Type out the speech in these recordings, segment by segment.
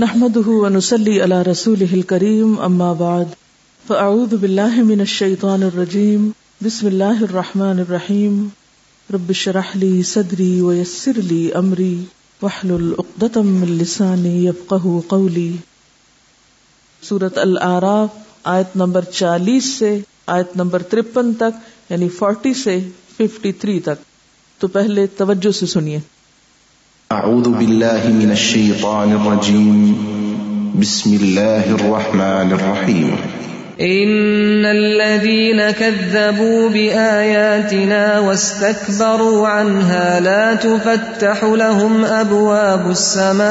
نحمده ونسلي على رسوله الكريم، أما بعد، فأعوذ بالله من الشيطان الرجيم، بسم الله الرحمن الرحيم، رب اشرح لي صدري ويسر لي أمري، واحلل عقدة من لساني يفقه قولي. سورة الأعراف، آیت نمبر چالیس سے آیت نمبر ترپن تک یعنی فورٹی سے ففٹی تھری تک۔ تو پہلے توجہ سے سنیے۔ أعوذ بالله من الشيطان الرجيم. بسم الله الرحمن الرحيم. إن الذين كذبوا بآياتنا واستكبروا عنها لا تفتح لهم أبواب السماء.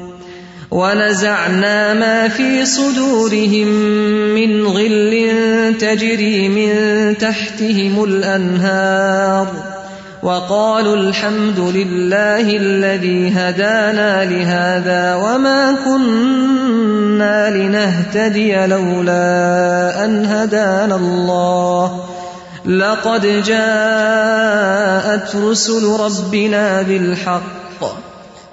ونزعنا ما في صدورهم من غل تجري من تحتهم الأنهار وقالوا الحمد لله الذي هدانا لهذا وما كنا لنهتدي لولا أن هدانا الله لقد جاءت رسل ربنا بالحق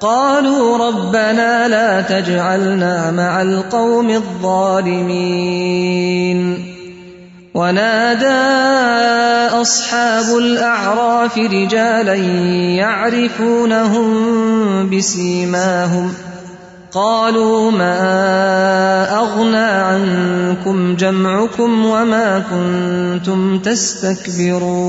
قالوا ربنا لا تجعلنا مع القوم الظالمين. ونادى أصحاب الأعراف رجالا يعرفونهم بسيماهم. قالوا ما أغنى عنكم جمعكم وما كنتم تستكبرون.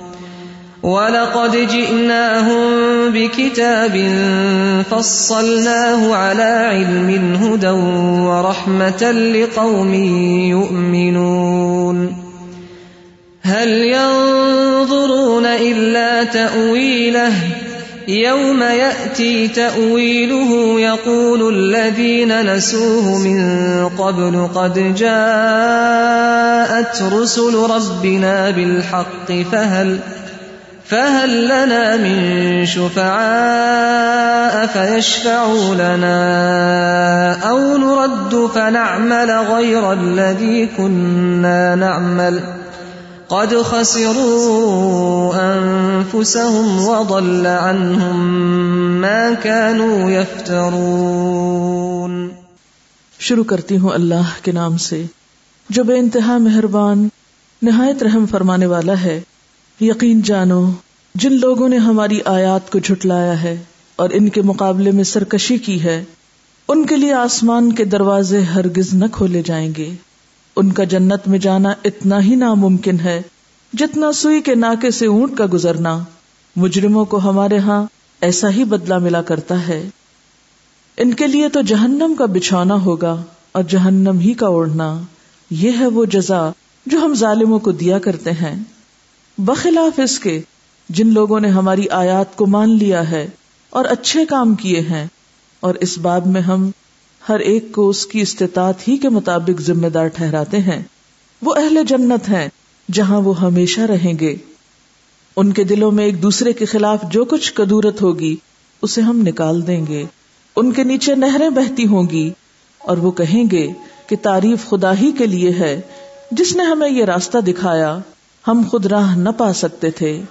ولقد جئناهم بكتاب فصلناه على علم هدى ورحمة لقوم يؤمنون هل ينظرون إلا تأويله يوم يأتي تأويله يقول الذين نسوه من قبل قد جاءت رسل ربنا بالحق فهل فهل لنا من شفعاء فيشفعوا لنا أو نرد فنعمل غير الذي كنا نعمل قد خسروا أنفسهم وضل عنهم ما كانوا يفترون شروع کرتی ہوں اللہ کے نام سے جو بے انتہا مہربان، نہایت رحم فرمانے والا ہے۔ یقین جانو، جن لوگوں نے ہماری آیات کو جھٹلایا ہے اور ان کے مقابلے میں سرکشی کی ہے، ان کے لیے آسمان کے دروازے ہرگز نہ کھولے جائیں گے۔ ان کا جنت میں جانا اتنا ہی ناممکن ہے جتنا سوئی کے ناکے سے اونٹ کا گزرنا۔ مجرموں کو ہمارے ہاں ایسا ہی بدلہ ملا کرتا ہے۔ ان کے لیے تو جہنم کا بچھونا ہوگا اور جہنم ہی کا اوڑھنا۔ یہ ہے وہ جزا جو ہم ظالموں کو دیا کرتے ہیں۔ بخلاف اس کے جن لوگوں نے ہماری آیات کو مان لیا ہے اور اچھے کام کیے ہیں، اور اس باب میں ہم ہر ایک کو اس کی استطاعت ہی کے مطابق ذمہ دار ٹھہراتے ہیں۔ وہ اہل جنت ہیں، جہاں وہ ہمیشہ رہیں گے۔ ان کے دلوں میں ایک دوسرے کے خلاف جو کچھ کدورت ہوگی، اسے ہم نکال دیں گے۔ ان کے نیچے نہریں بہتی ہوں گی، اور وہ کہیں گے کہ تعریف خدا ہی کے لیے ہے، جس نے ہمیں یہ راستہ دکھایا۔ ہم خود راہ نہ پا سکتے تھے۔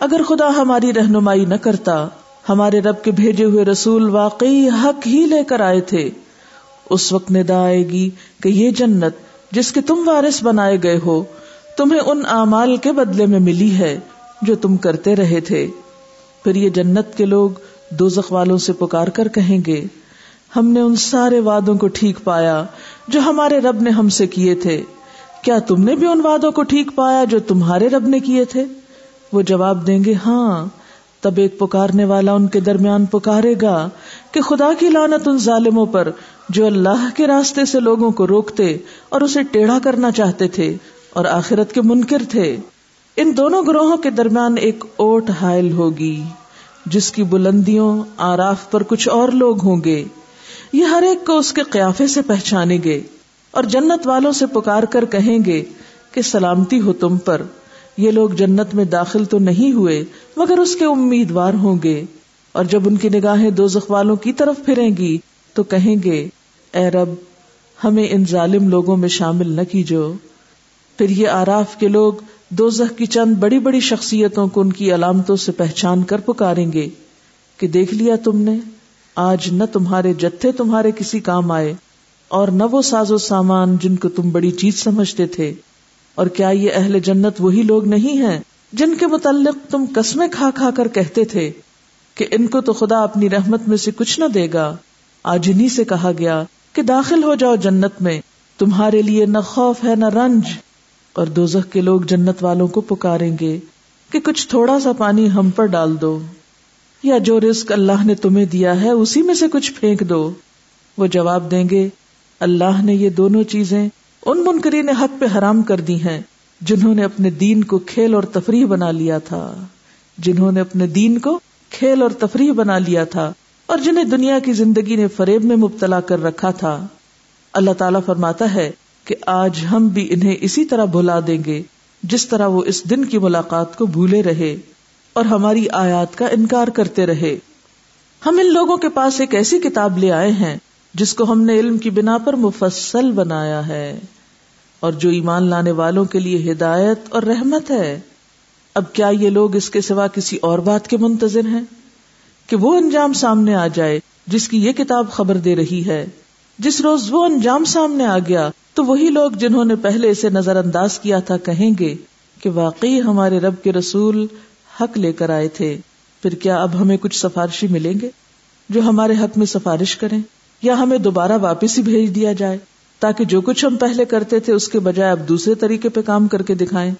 اگر خدا ہماری رہنمائی نہ کرتا، ہمارے رب کے بھیجے ہوئے رسول واقعی حق ہی لے کر آئے تھے۔ اس وقت ندا آئے گی کہ یہ جنت جس کے تم وارث بنائے گئے ہو، تمہیں ان اعمال کے بدلے میں ملی ہے جو تم کرتے رہے تھے۔ پھر یہ جنت کے لوگ دو والوں سے پکار کر کہیں گے، ہم نے ان سارے وعدوں کو ٹھیک پایا جو ہمارے رب نے ہم سے کیے تھے۔ کیا تم نے بھی ان وعدوں کو ٹھیک پایا جو تمہارے رب نے کیے تھے؟ وہ جواب دیں گے ہاں تب ایک پکارنے والا ان کے درمیان پکارے گا کہ خدا کی لانت ان ظالموں پر جو اللہ کے راستے سے لوگوں کو روکتے اور اسے ٹیڑھا کرنا چاہتے تھے اور آخرت کے منکر تھے۔ ان دونوں گروہوں کے درمیان ایک اوٹ حائل ہوگی، جس کی بلندیوں، آراف پر کچھ اور لوگ ہوں گے۔ یہ ہر ایک کو اس کے قیافے سے پہچانیں گے۔ اور جنت والوں سے پکار کر کہیں گے کہ سلامتی ہو تم پر۔ یہ لوگ جنت میں داخل تو نہیں ہوئے، مگر اس کے امیدوار ہوں گے۔ اور جب ان کی نگاہیں دو والوں کی طرف پھریں گی، تو کہیں گے، اے رب، ہمیں ان ظالم لوگوں میں شامل نہ کیجو۔ پھر یہ آراف کے لوگ دو کی چند بڑی بڑی شخصیتوں کو ان کی علامتوں سے پہچان کر پکاریں گے کہ دیکھ لیا تم نے، آج نہ تمہارے جتھے تمہارے کسی کام آئے۔ اور نہ وہ ساز و سامان جن کو تم بڑی چیز سمجھتے تھے۔ اور کیا یہ اہل جنت وہی لوگ نہیں ہیں جن کے متعلق تم قسمیں کھا کھا کر کہتے تھے کہ ان کو تو خدا اپنی رحمت میں سے کچھ نہ دے گا۔ آج انہیں سے کہا گیا کہ داخل ہو جاؤ جنت میں، تمہارے لیے نہ خوف ہے نہ رنج۔ اور دوزخ کے لوگ جنت والوں کو پکاریں گے کہ کچھ تھوڑا سا پانی ہم پر ڈال دو۔ یا جو رزق اللہ نے تمہیں دیا ہے، اسی میں سے کچھ پھینک دو۔ وہ جواب دیں گے اللہ نے یہ دونوں چیزیں ان منکرین حق پہ حرام کر دی ہیں جنہوں نے اپنے دین کو کھیل اور تفریح بنا لیا تھا، جنہوں نے اپنے دین کو کھیل اور تفریح بنا لیا تھا اور جنہیں دنیا کی زندگی نے فریب میں مبتلا کر رکھا تھا۔ اللہ تعالیٰ فرماتا ہے کہ آج ہم بھی انہیں اسی طرح بھلا دیں گے جس طرح وہ اس دن کی ملاقات کو بھولے رہے اور ہماری آیات کا انکار کرتے رہے۔ ہم ان لوگوں کے پاس ایک ایسی کتاب لے آئے ہیں جس کو ہم نے علم کی بنا پر مفصل بنایا ہے اور جو ایمان لانے والوں کے لیے ہدایت اور رحمت ہے، اب کیا یہ لوگ اس کے سوا کسی اور بات کے منتظر ہیں؟ کہ وہ انجام سامنے آ جائے جس کی یہ کتاب خبر دے رہی ہے۔ جس روز وہ انجام سامنے آ گیا، تو وہی لوگ جنہوں نے پہلے اسے نظر انداز کیا تھا کہیں گے کہ واقعی ہمارے رب کے رسول حق لے کر آئے تھے، پھر کیا اب ہمیں کچھ سفارشی ملیں گے جو ہمارے حق میں سفارش کریں؟ یا ہمیں دوبارہ واپس ہی بھیج دیا جائے تاکہ جو کچھ ہم پہلے کرتے تھے اس کے بجائے اب دوسرے طریقے پہ کام کر کے دکھائیں۔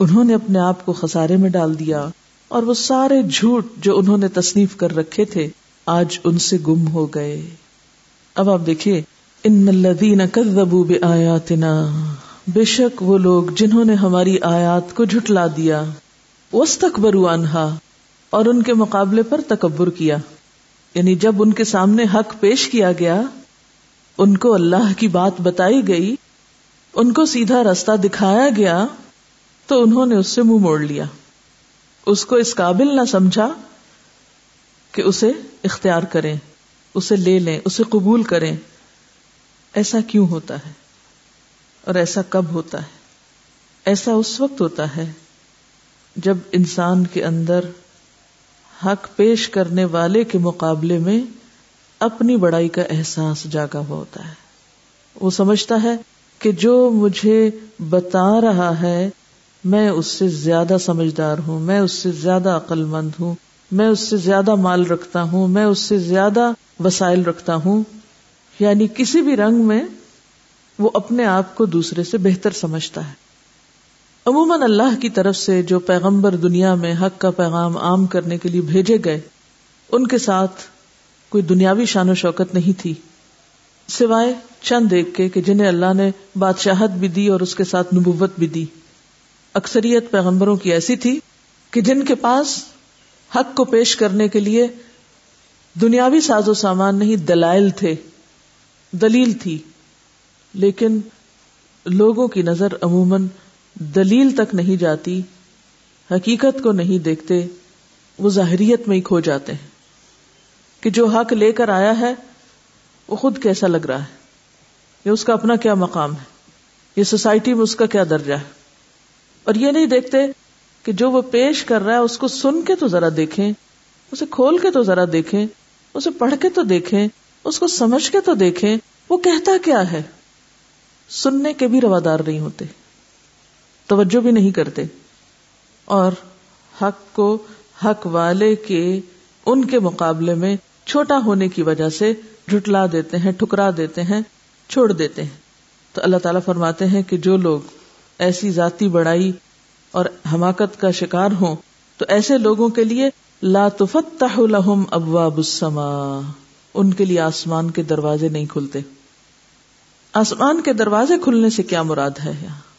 انہوں نے اپنے آپ کو خسارے میں ڈال دیا اور وہ سارے جھوٹ جو انہوں نے تصنیف کر رکھے تھے آج ان سے گم ہو گئے۔ اب آپ دیکھیے، ان الذین کذبوا بآیاتنا، بے شک وہ لوگ جنہوں نے ہماری آیات کو جھٹلا دیا۔ واستکبروا عنہا اور ان کے مقابلے پر تکبر کیا۔ یعنی جب ان کے سامنے حق پیش کیا گیا، ان کو اللہ کی بات بتائی گئی، ان کو سیدھا رستہ دکھایا گیا، تو انہوں نے اس سے منہ موڑ لیا۔ اس کو اس قابل نہ سمجھا کہ اسے اختیار کریں، اسے لے لیں، اسے قبول کریں۔ ایسا کیوں ہوتا ہے؟ اور ایسا کب ہوتا ہے؟ ایسا اس وقت ہوتا ہے جب انسان کے اندر حق پیش کرنے والے کے مقابلے میں اپنی بڑائی کا احساس جاگا ہوا ہوتا ہے۔ وہ سمجھتا ہے کہ جو مجھے بتا رہا ہے، میں اس سے زیادہ سمجھدار ہوں، میں اس سے زیادہ عقل مند ہوں، میں اس سے زیادہ مال رکھتا ہوں، میں اس سے زیادہ وسائل رکھتا ہوں۔ یعنی کسی بھی رنگ میں وہ اپنے آپ کو دوسرے سے بہتر سمجھتا ہے۔ عموماً اللہ کی طرف سے جو پیغمبر دنیا میں حق کا پیغام عام کرنے کے لیے بھیجے گئے، ان کے ساتھ کوئی دنیاوی شان و شوکت نہیں تھی۔ سوائے چند ایک کے کہ جنہیں اللہ نے بادشاہت بھی دی اور اس کے ساتھ نبوت بھی دی۔ اکثریت پیغمبروں کی ایسی تھی کہ جن کے پاس حق کو پیش کرنے کے لیے دنیاوی ساز و سامان نہیں، دلائل تھے، دلیل تھی۔ لیکن لوگوں کی نظر عموماً دلیل تک نہیں جاتی، حقیقت کو نہیں دیکھتے، وہ ظاہریت میں ہی کھو جاتے ہیں۔ کہ جو حق لے کر آیا ہے، وہ خود کیسا لگ رہا ہے؟ یہ اس کا اپنا کیا مقام ہے؟ یہ سوسائٹی میں اس کا کیا درجہ ہے؟ اور یہ نہیں دیکھتے کہ جو وہ پیش کر رہا ہے، اس کو سن کے تو ذرا دیکھیں، اسے کھول کے تو ذرا دیکھیں، اسے پڑھ کے تو دیکھیں، اس کو سمجھ کے تو دیکھیں، وہ کہتا کیا ہے؟ سننے کے بھی روادار نہیں ہوتے۔ توجہ بھی نہیں کرتے اور حق کو حق والے کے ان کے مقابلے میں چھوٹا ہونے کی وجہ سے جھٹلا دیتے ہیں، ٹھکرا دیتے ہیں، چھوڑ دیتے ہیں۔ تو اللہ تعالیٰ فرماتے ہیں کہ جو لوگ ایسی ذاتی بڑائی اور حماقت کا شکار ہوں، تو ایسے لوگوں کے لیے لا تفتح لهم ابواب السماء۔ ان کے لیے آسمان کے دروازے نہیں کھلتے۔ آسمان کے دروازے کھلنے سے کیا مراد ہے؟ یہاں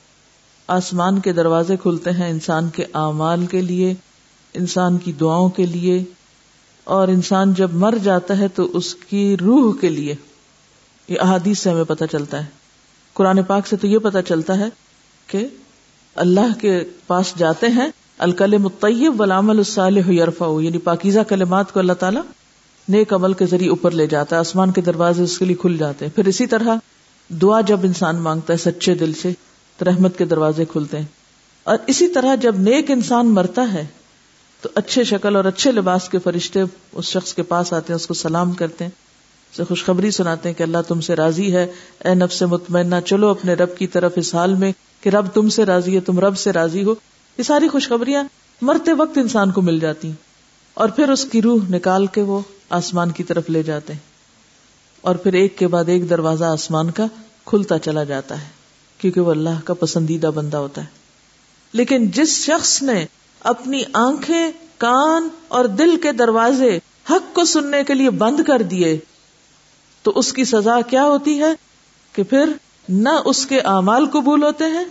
آسمان کے دروازے کھلتے ہیں انسان کے اعمال کے لیے، انسان کی دعاؤں کے لیے، اور انسان جب مر جاتا ہے تو اس کی روح کے لیے۔ یہ احادیث سے ہمیں پتہ چلتا ہے۔ قرآن پاک سے تو یہ پتہ چلتا ہے کہ اللہ کے پاس جاتے ہیں الکل مطیب ولام الصالح یرفا یعنی پاکیزہ کلمات کو اللہ تعالیٰ نیک عمل کے ذریعے اوپر لے جاتا ہے، آسمان کے دروازے اس کے لیے کھل جاتے ہیں۔ پھر اسی طرح دعا جب انسان مانگتا ہے سچے دل سے تو رحمت کے دروازے کھلتے ہیں۔ اور اسی طرح جب نیک انسان مرتا ہے، تو اچھے شکل اور اچھے لباس کے فرشتے اس شخص کے پاس آتے ہیں، اس کو سلام کرتے ہیں۔ اسے خوشخبری سناتے ہیں کہ اللہ تم سے راضی ہے۔ اے نفس مطمئنہ، چلو اپنے رب کی طرف اس حال میں کہ رب تم سے راضی ہے، تم رب سے راضی ہو۔ یہ ساری خوشخبریاں مرتے وقت انسان کو مل جاتی ہیں۔ اور پھر اس کی روح نکال کے وہ آسمان کی طرف لے جاتے ہیں۔ اور پھر ایک کے بعد ایک دروازہ آسمان کا کھلتا چلا جاتا ہے۔ کیونکہ وہ اللہ کا پسندیدہ بندہ ہوتا ہے۔ لیکن جس شخص نے اپنی آنکھیں، کان اور دل کے دروازے حق کو سننے کے لیے بند کر دیے، تو اس کی سزا کیا ہوتی ہے؟ کہ پھر نہ اس کے اعمال قبول ہوتے ہیں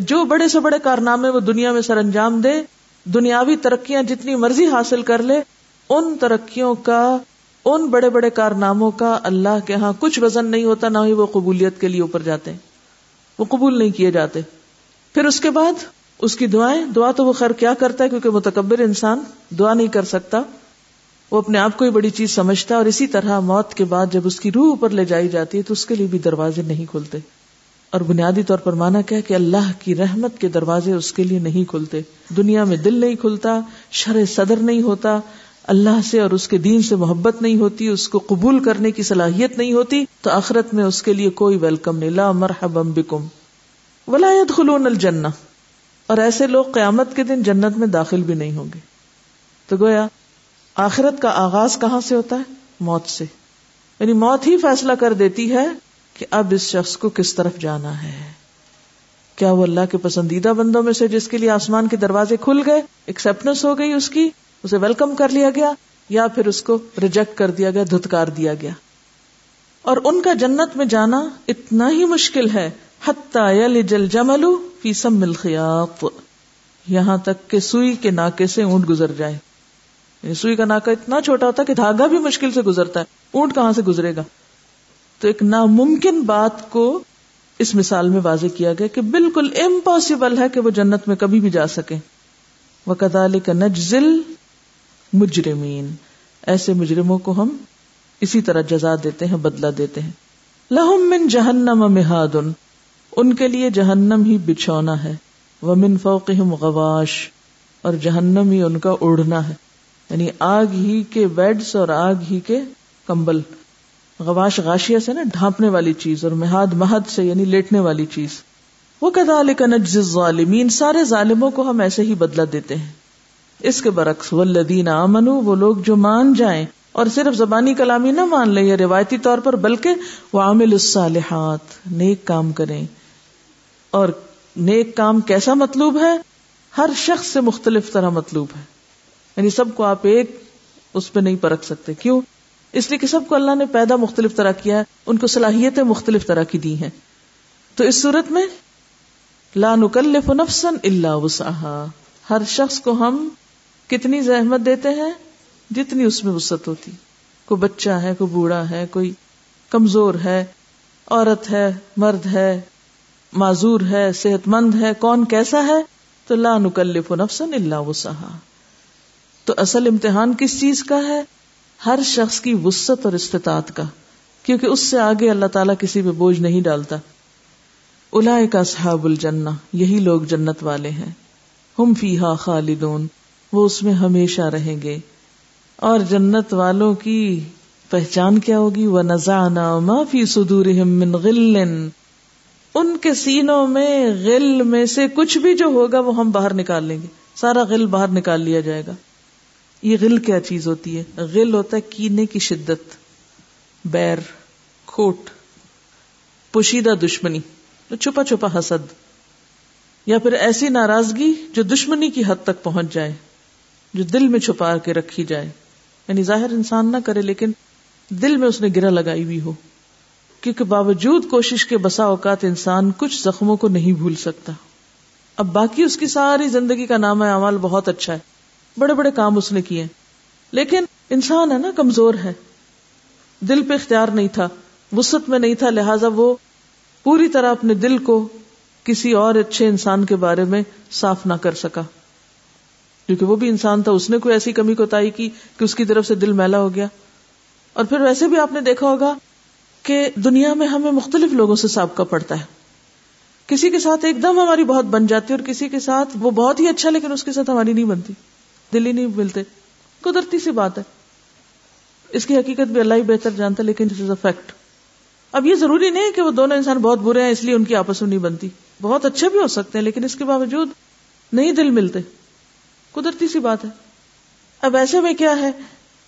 جو بڑے سے بڑے کارنامے وہ دنیا میں سر انجام دے، دنیاوی ترقیاں جتنی مرضی حاصل کر لے، ان ترقیوں کا، ان بڑے بڑے کارناموں کا اللہ کے ہاں کچھ وزن نہیں ہوتا، نہ ہی وہ قبولیت کے لیے اوپر جاتے ہیں۔ وہ قبول نہیں کیے جاتے۔ پھر اس کے بعد اس کی دعائیں، دعا تو وہ خیر کیا کرتا ہے کیونکہ متکبر انسان دعا نہیں کر سکتا۔ وہ اپنے آپ کو ہی بڑی چیز سمجھتا ہے اور اسی طرح موت کے بعد جب اس کی روح اوپر لے جائی جاتی ہے تو اس کے لیے بھی دروازے نہیں کھلتے۔ اور بنیادی طور پر مانا کیا کہ اللہ کی رحمت کے دروازے اس کے لیے نہیں کھلتے۔ دنیا میں دل نہیں کھلتا، شر صدر نہیں ہوتا اللہ سے اور اس کے دین سے محبت نہیں ہوتی، اس کو قبول کرنے کی صلاحیت نہیں ہوتی، تو آخرت میں اس کے لیے کوئی ویلکم نہیں۔ لا مرحبا بکم۔ ولا يدخلون الجنہ۔ اور ایسے لوگ قیامت کے دن جنت میں داخل بھی نہیں ہوں گے۔ تو گویا، آخرت کا آغاز کہاں سے ہوتا ہے؟ موت سے۔ یعنی موت ہی فیصلہ کر دیتی ہے کہ اب اس شخص کو کس طرف جانا ہے۔ کیا وہ اللہ کے پسندیدہ بندوں میں سے جس کے لیے آسمان کے دروازے کھل گئے ایکسپٹنس ہو گئی اس کی اسے ویلکم کر لیا گیا یا پھر اس کو ریجیکٹ کر دیا گیا، دھتکار دیا گیا۔ اور ان کا جنت میں جانا اتنا ہی مشکل ہے۔ جل جملو فی سم الخیاط۔ یہاں تک کہ سوئی کے ناکے سے اونٹ گزر جائے یعنی سوئی کا ناکا اتنا چھوٹا ہوتا ہے کہ دھاگا بھی مشکل سے گزرتا ہے۔ اونٹ کہاں سے گزرے گا؟ تو ایک ناممکن بات کو اس مثال میں واضح کیا گیا کہ بالکل امپاسبل ہے کہ وہ جنت میں کبھی بھی جا سکے۔ وہ کا نجزل مجرمین۔ ایسے مجرموں کو ہم اسی طرح جزا دیتے ہیں بدلا دیتے ہیں۔ لہم من جہنم مہاد ان کے لیے جہنم ہی بچھونا ہے۔ وہ من فوقہم غواش۔ اور جہنم ہی ان کا اڑنا ہے۔ یعنی آگ ہی کے بیڈس اور آگ ہی کے کمبل۔ غواش غاشیا سے نا، ڈھانپنے والی چیز اور مہاد مہد سے یعنی لیٹنے والی چیز۔ وہ کدا نجز ظالمین سارے ظالموں کو ہم ایسے ہی بدلا دیتے ہیں۔ اس کے برعکس ولدین امن وہ لوگ جو مان جائیں، اور صرف زبانی کلامی نہ مان لیں یا روایتی طور پر، بلکہ وہ عامل الصالحات، نیک کام کریں۔ اور نیک کام کیسا مطلوب ہے؟ ہر شخص سے مختلف طرح مطلوب ہے۔ یعنی سب کو آپ ایک اس پہ نہیں پرکھ سکتے۔ کیوں؟ اس لیے کہ سب کو اللہ نے پیدا مختلف طرح کیا ہے، ان کو صلاحیتیں مختلف طرح کی دی ہیں۔ تو اس صورت میں، لا نکلف نفسن اللہ وسعہ ہر شخص کو ہم کتنی زحمت دیتے ہیں جتنی اس میں وسط ہوتی۔ کوئی بچہ ہے، کوئی بوڑھا ہے، کوئی کمزور ہے، عورت ہے، مرد ہے، معذور ہے صحت مند ہے، کون کیسا ہے؟ تو لا نکلف نفسن اللہ وسعہ تو اصل امتحان کس چیز کا ہے؟ ہر شخص کی وسط اور استطاعت کا۔ کیونکہ اس سے آگے اللہ تعالیٰ کسی پہ بوجھ نہیں ڈالتا۔ الا کا صحاب الجنہ، یہی لوگ جنت والے ہیں۔ ہم فی ہا خالدون۔ وہ اس میں ہمیشہ رہیں گے۔ اور جنت والوں کی پہچان کیا ہوگی؟ وہ نزانا ما فی سدور ان کے سینوں میں غل میں سے کچھ بھی جو ہوگا وہ ہم باہر نکال لیں گے۔ سارا غل باہر نکال لیا جائے گا۔ یہ غل کیا چیز ہوتی ہے؟ غل ہوتا ہے کینے کی شدت۔ بیر، کھوٹ، پوشیدہ دشمنی، چھپا چھپا حسد۔ یا پھر ایسی ناراضگی جو دشمنی کی حد تک پہنچ جائے۔ جو دل میں چھپا کے رکھی جائے۔ یعنی ظاہر انسان نہ کرے، لیکن دل میں اس نے گرا لگائی ہوئی ہو۔ کیونکہ باوجود کوشش کے بسا اوقات انسان کچھ زخموں کو نہیں بھول سکتا۔ اب باقی اس کی ساری زندگی کا نام اعمال بہت اچھا ہے۔ بڑے بڑے کام اس نے کیے لیکن انسان ہے نا، کمزور ہے۔ دل پہ اختیار نہیں تھا وسط میں نہیں تھا، لہذا وہ پوری طرح اپنے دل کو کسی اور اچھے انسان کے بارے میں صاف نہ کر سکا۔ کیونکہ وہ بھی انسان تھا، اس نے کوئی ایسی کمی کو تائی کی کہ اس کی طرف سے دل میلا ہو گیا۔ اور پھر ویسے بھی آپ نے دیکھا ہوگا کہ دنیا میں ہمیں مختلف لوگوں سے سابقہ پڑتا ہے۔ کسی کے ساتھ ایک دم ہماری بہت بن جاتی ہے اور کسی کے ساتھ وہ بہت ہی اچھا لیکن اس کے ساتھ ہماری نہیں بنتی۔ دل ہی نہیں ملتے۔ قدرتی سی بات ہے۔ اس کی حقیقت بھی اللہ ہی بہتر جانتا لیکن از فیکٹ اب یہ ضروری نہیں کہ وہ دونوں انسان بہت برے ہیں، اس لیے ان کی آپس میں نہیں بنتی۔ بہت اچھے بھی ہو سکتے ہیں، لیکن اس کے باوجود نہیں دل ملتے۔ قدرتی سی بات ہے۔ اب ایسے میں کیا ہے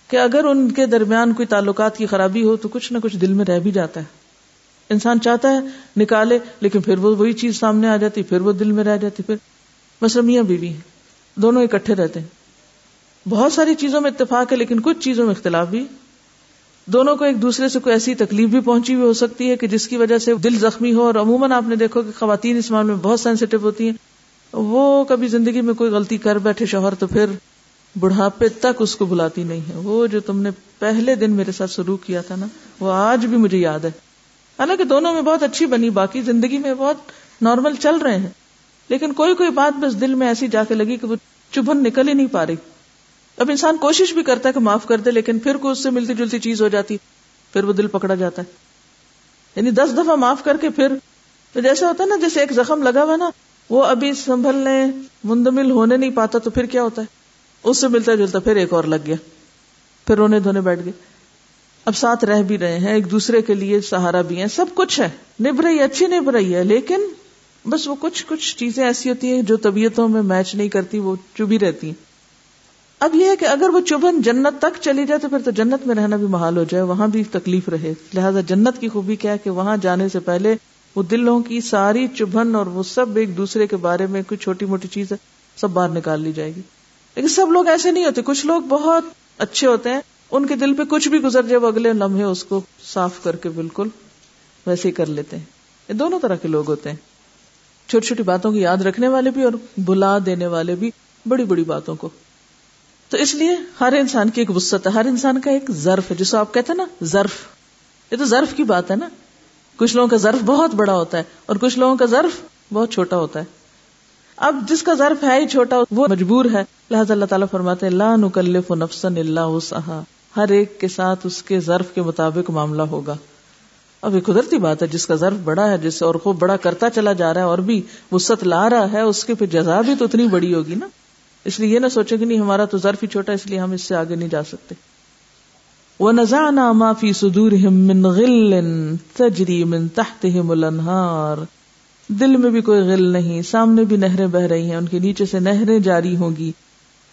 کہ اگر ان کے درمیان کوئی تعلقات کی خرابی ہو تو کچھ نہ کچھ دل میں رہ بھی جاتا ہے۔ انسان چاہتا ہے نکالے لیکن پھر وہ وہی چیز سامنے آ جاتی، پھر وہ دل میں رہ جاتی، پھر بس میاں بیوی ہیں، دونوں اکٹھے رہتے ہیں۔ بہت ساری چیزوں میں اتفاق ہے لیکن کچھ چیزوں میں اختلاف بھی۔ دونوں کو ایک دوسرے سے کوئی ایسی تکلیف بھی پہنچی ہوئی ہو سکتی ہے کہ جس کی وجہ سے دل زخمی ہو اور عموماً آپ نے دیکھو کہ خواتین اس معاملے میں بہت سینسیٹیو ہوتی ہیں۔ وہ کبھی زندگی میں کوئی غلطی کر بیٹھے شوہر تو پھر بڑھاپے تک اس کو بلاتی نہیں ہے۔ وہ جو تم نے پہلے دن میرے ساتھ شروع کیا تھا نا، وہ آج بھی مجھے یاد ہے۔ حالانکہ دونوں میں بہت اچھی بنی، باقی زندگی میں بہت نارمل چل رہے ہیں۔ لیکن کوئی کوئی بات بس دل میں ایسی جا کے لگی کہ وہ چبھن نکل ہی نہیں پا رہی۔ اب انسان کوشش بھی کرتا ہے کہ معاف کر دے، لیکن پھر کوئی اس سے ملتی جلتی چیز ہو جاتی، پھر وہ دل پکڑا جاتا ہے۔ یعنی دس دفعہ معاف کر کے پھر، تو جیسے ہوتا ہے نا، جیسے ایک زخم لگا ہوا نا وہ ابھی سنبھلنے مندمل ہونے نہیں پاتا تو پھر کیا ہوتا ہے؟ اس سے ملتا جلتا پھر ایک اور لگ گیا۔ پھر رونے دھونے بیٹھ گئے۔ اب ساتھ رہ بھی رہے ہیں، ایک دوسرے کے لیے سہارا بھی ہیں۔ سب کچھ ہے۔ نب رہی اچھی نب رہی ہے، لیکن بس وہ کچھ کچھ چیزیں ایسی ہوتی ہیں جو طبیعتوں میں میچ نہیں کرتی، وہ چبھی رہتی ہیں۔ اب یہ ہے کہ اگر وہ چبھن جنت تک چلی جائے تو پھر تو جنت میں رہنا بھی محال ہو جائے، وہاں بھی تکلیف رہے۔ لہٰذا جنت کی خوبی کیا ہے کہ وہاں جانے سے پہلے وہ دلوں کی ساری چبھن اور وہ سب ایک دوسرے کے بارے میں کوئی چھوٹی موٹی چیز ہے، سب باہر نکال لی جائے گی۔ لیکن سب لوگ ایسے نہیں ہوتے، کچھ لوگ بہت اچھے ہوتے ہیں، ان کے دل پہ کچھ بھی گزر جائے، وہ اگلے لمحے اس کو صاف کر کے بالکل ویسے ہی کر لیتے ہیں۔ یہ دونوں طرح کے لوگ ہوتے ہیں۔ چھوٹی چھوٹی باتوں کو یاد رکھنے والے بھی اور بلا دینے والے بھی بڑی بڑی باتوں کو۔ تو اس لیے ہر انسان کی ایک وسط ہے، ہر انسان کا ایک ظرف ہے، جسے آپ کہتے ہیں نا، ظرف۔ یہ تو ظرف کی بات ہے نا۔ کچھ لوگوں کا ظرف بہت بڑا ہوتا ہے اور کچھ لوگوں کا ظرف بہت چھوٹا ہوتا ہے۔ اب جس کا ظرف ہے ہی چھوٹا، وہ مجبور ہے۔ لہٰذا اللہ تعالیٰ فرماتے لا نکلف نفسن اللہ ہر ایک کے ساتھ اس کے ظرف کے مطابق معاملہ ہوگا۔ اب یہ قدرتی بات ہے، جس کا ظرف بڑا ہے، جس اور خوب بڑا کرتا چلا جا رہا ہے، اور بھی وسط لا رہا ہے، اس کے پھر جزا بھی تو اتنی بڑی ہوگی نا۔ اس لیے یہ نہ سوچے کہ نہیں، ہمارا تو ظرف ہی چھوٹا، اس لیے ہم اس سے آگے نہیں جا سکتے۔ وہ نزانا معافی سدور تجری من تحت الانہار دل میں بھی کوئی غل نہیں، سامنے بھی نہریں بہ رہی ہیں، ان کے نیچے سے نہریں جاری ہوں گی۔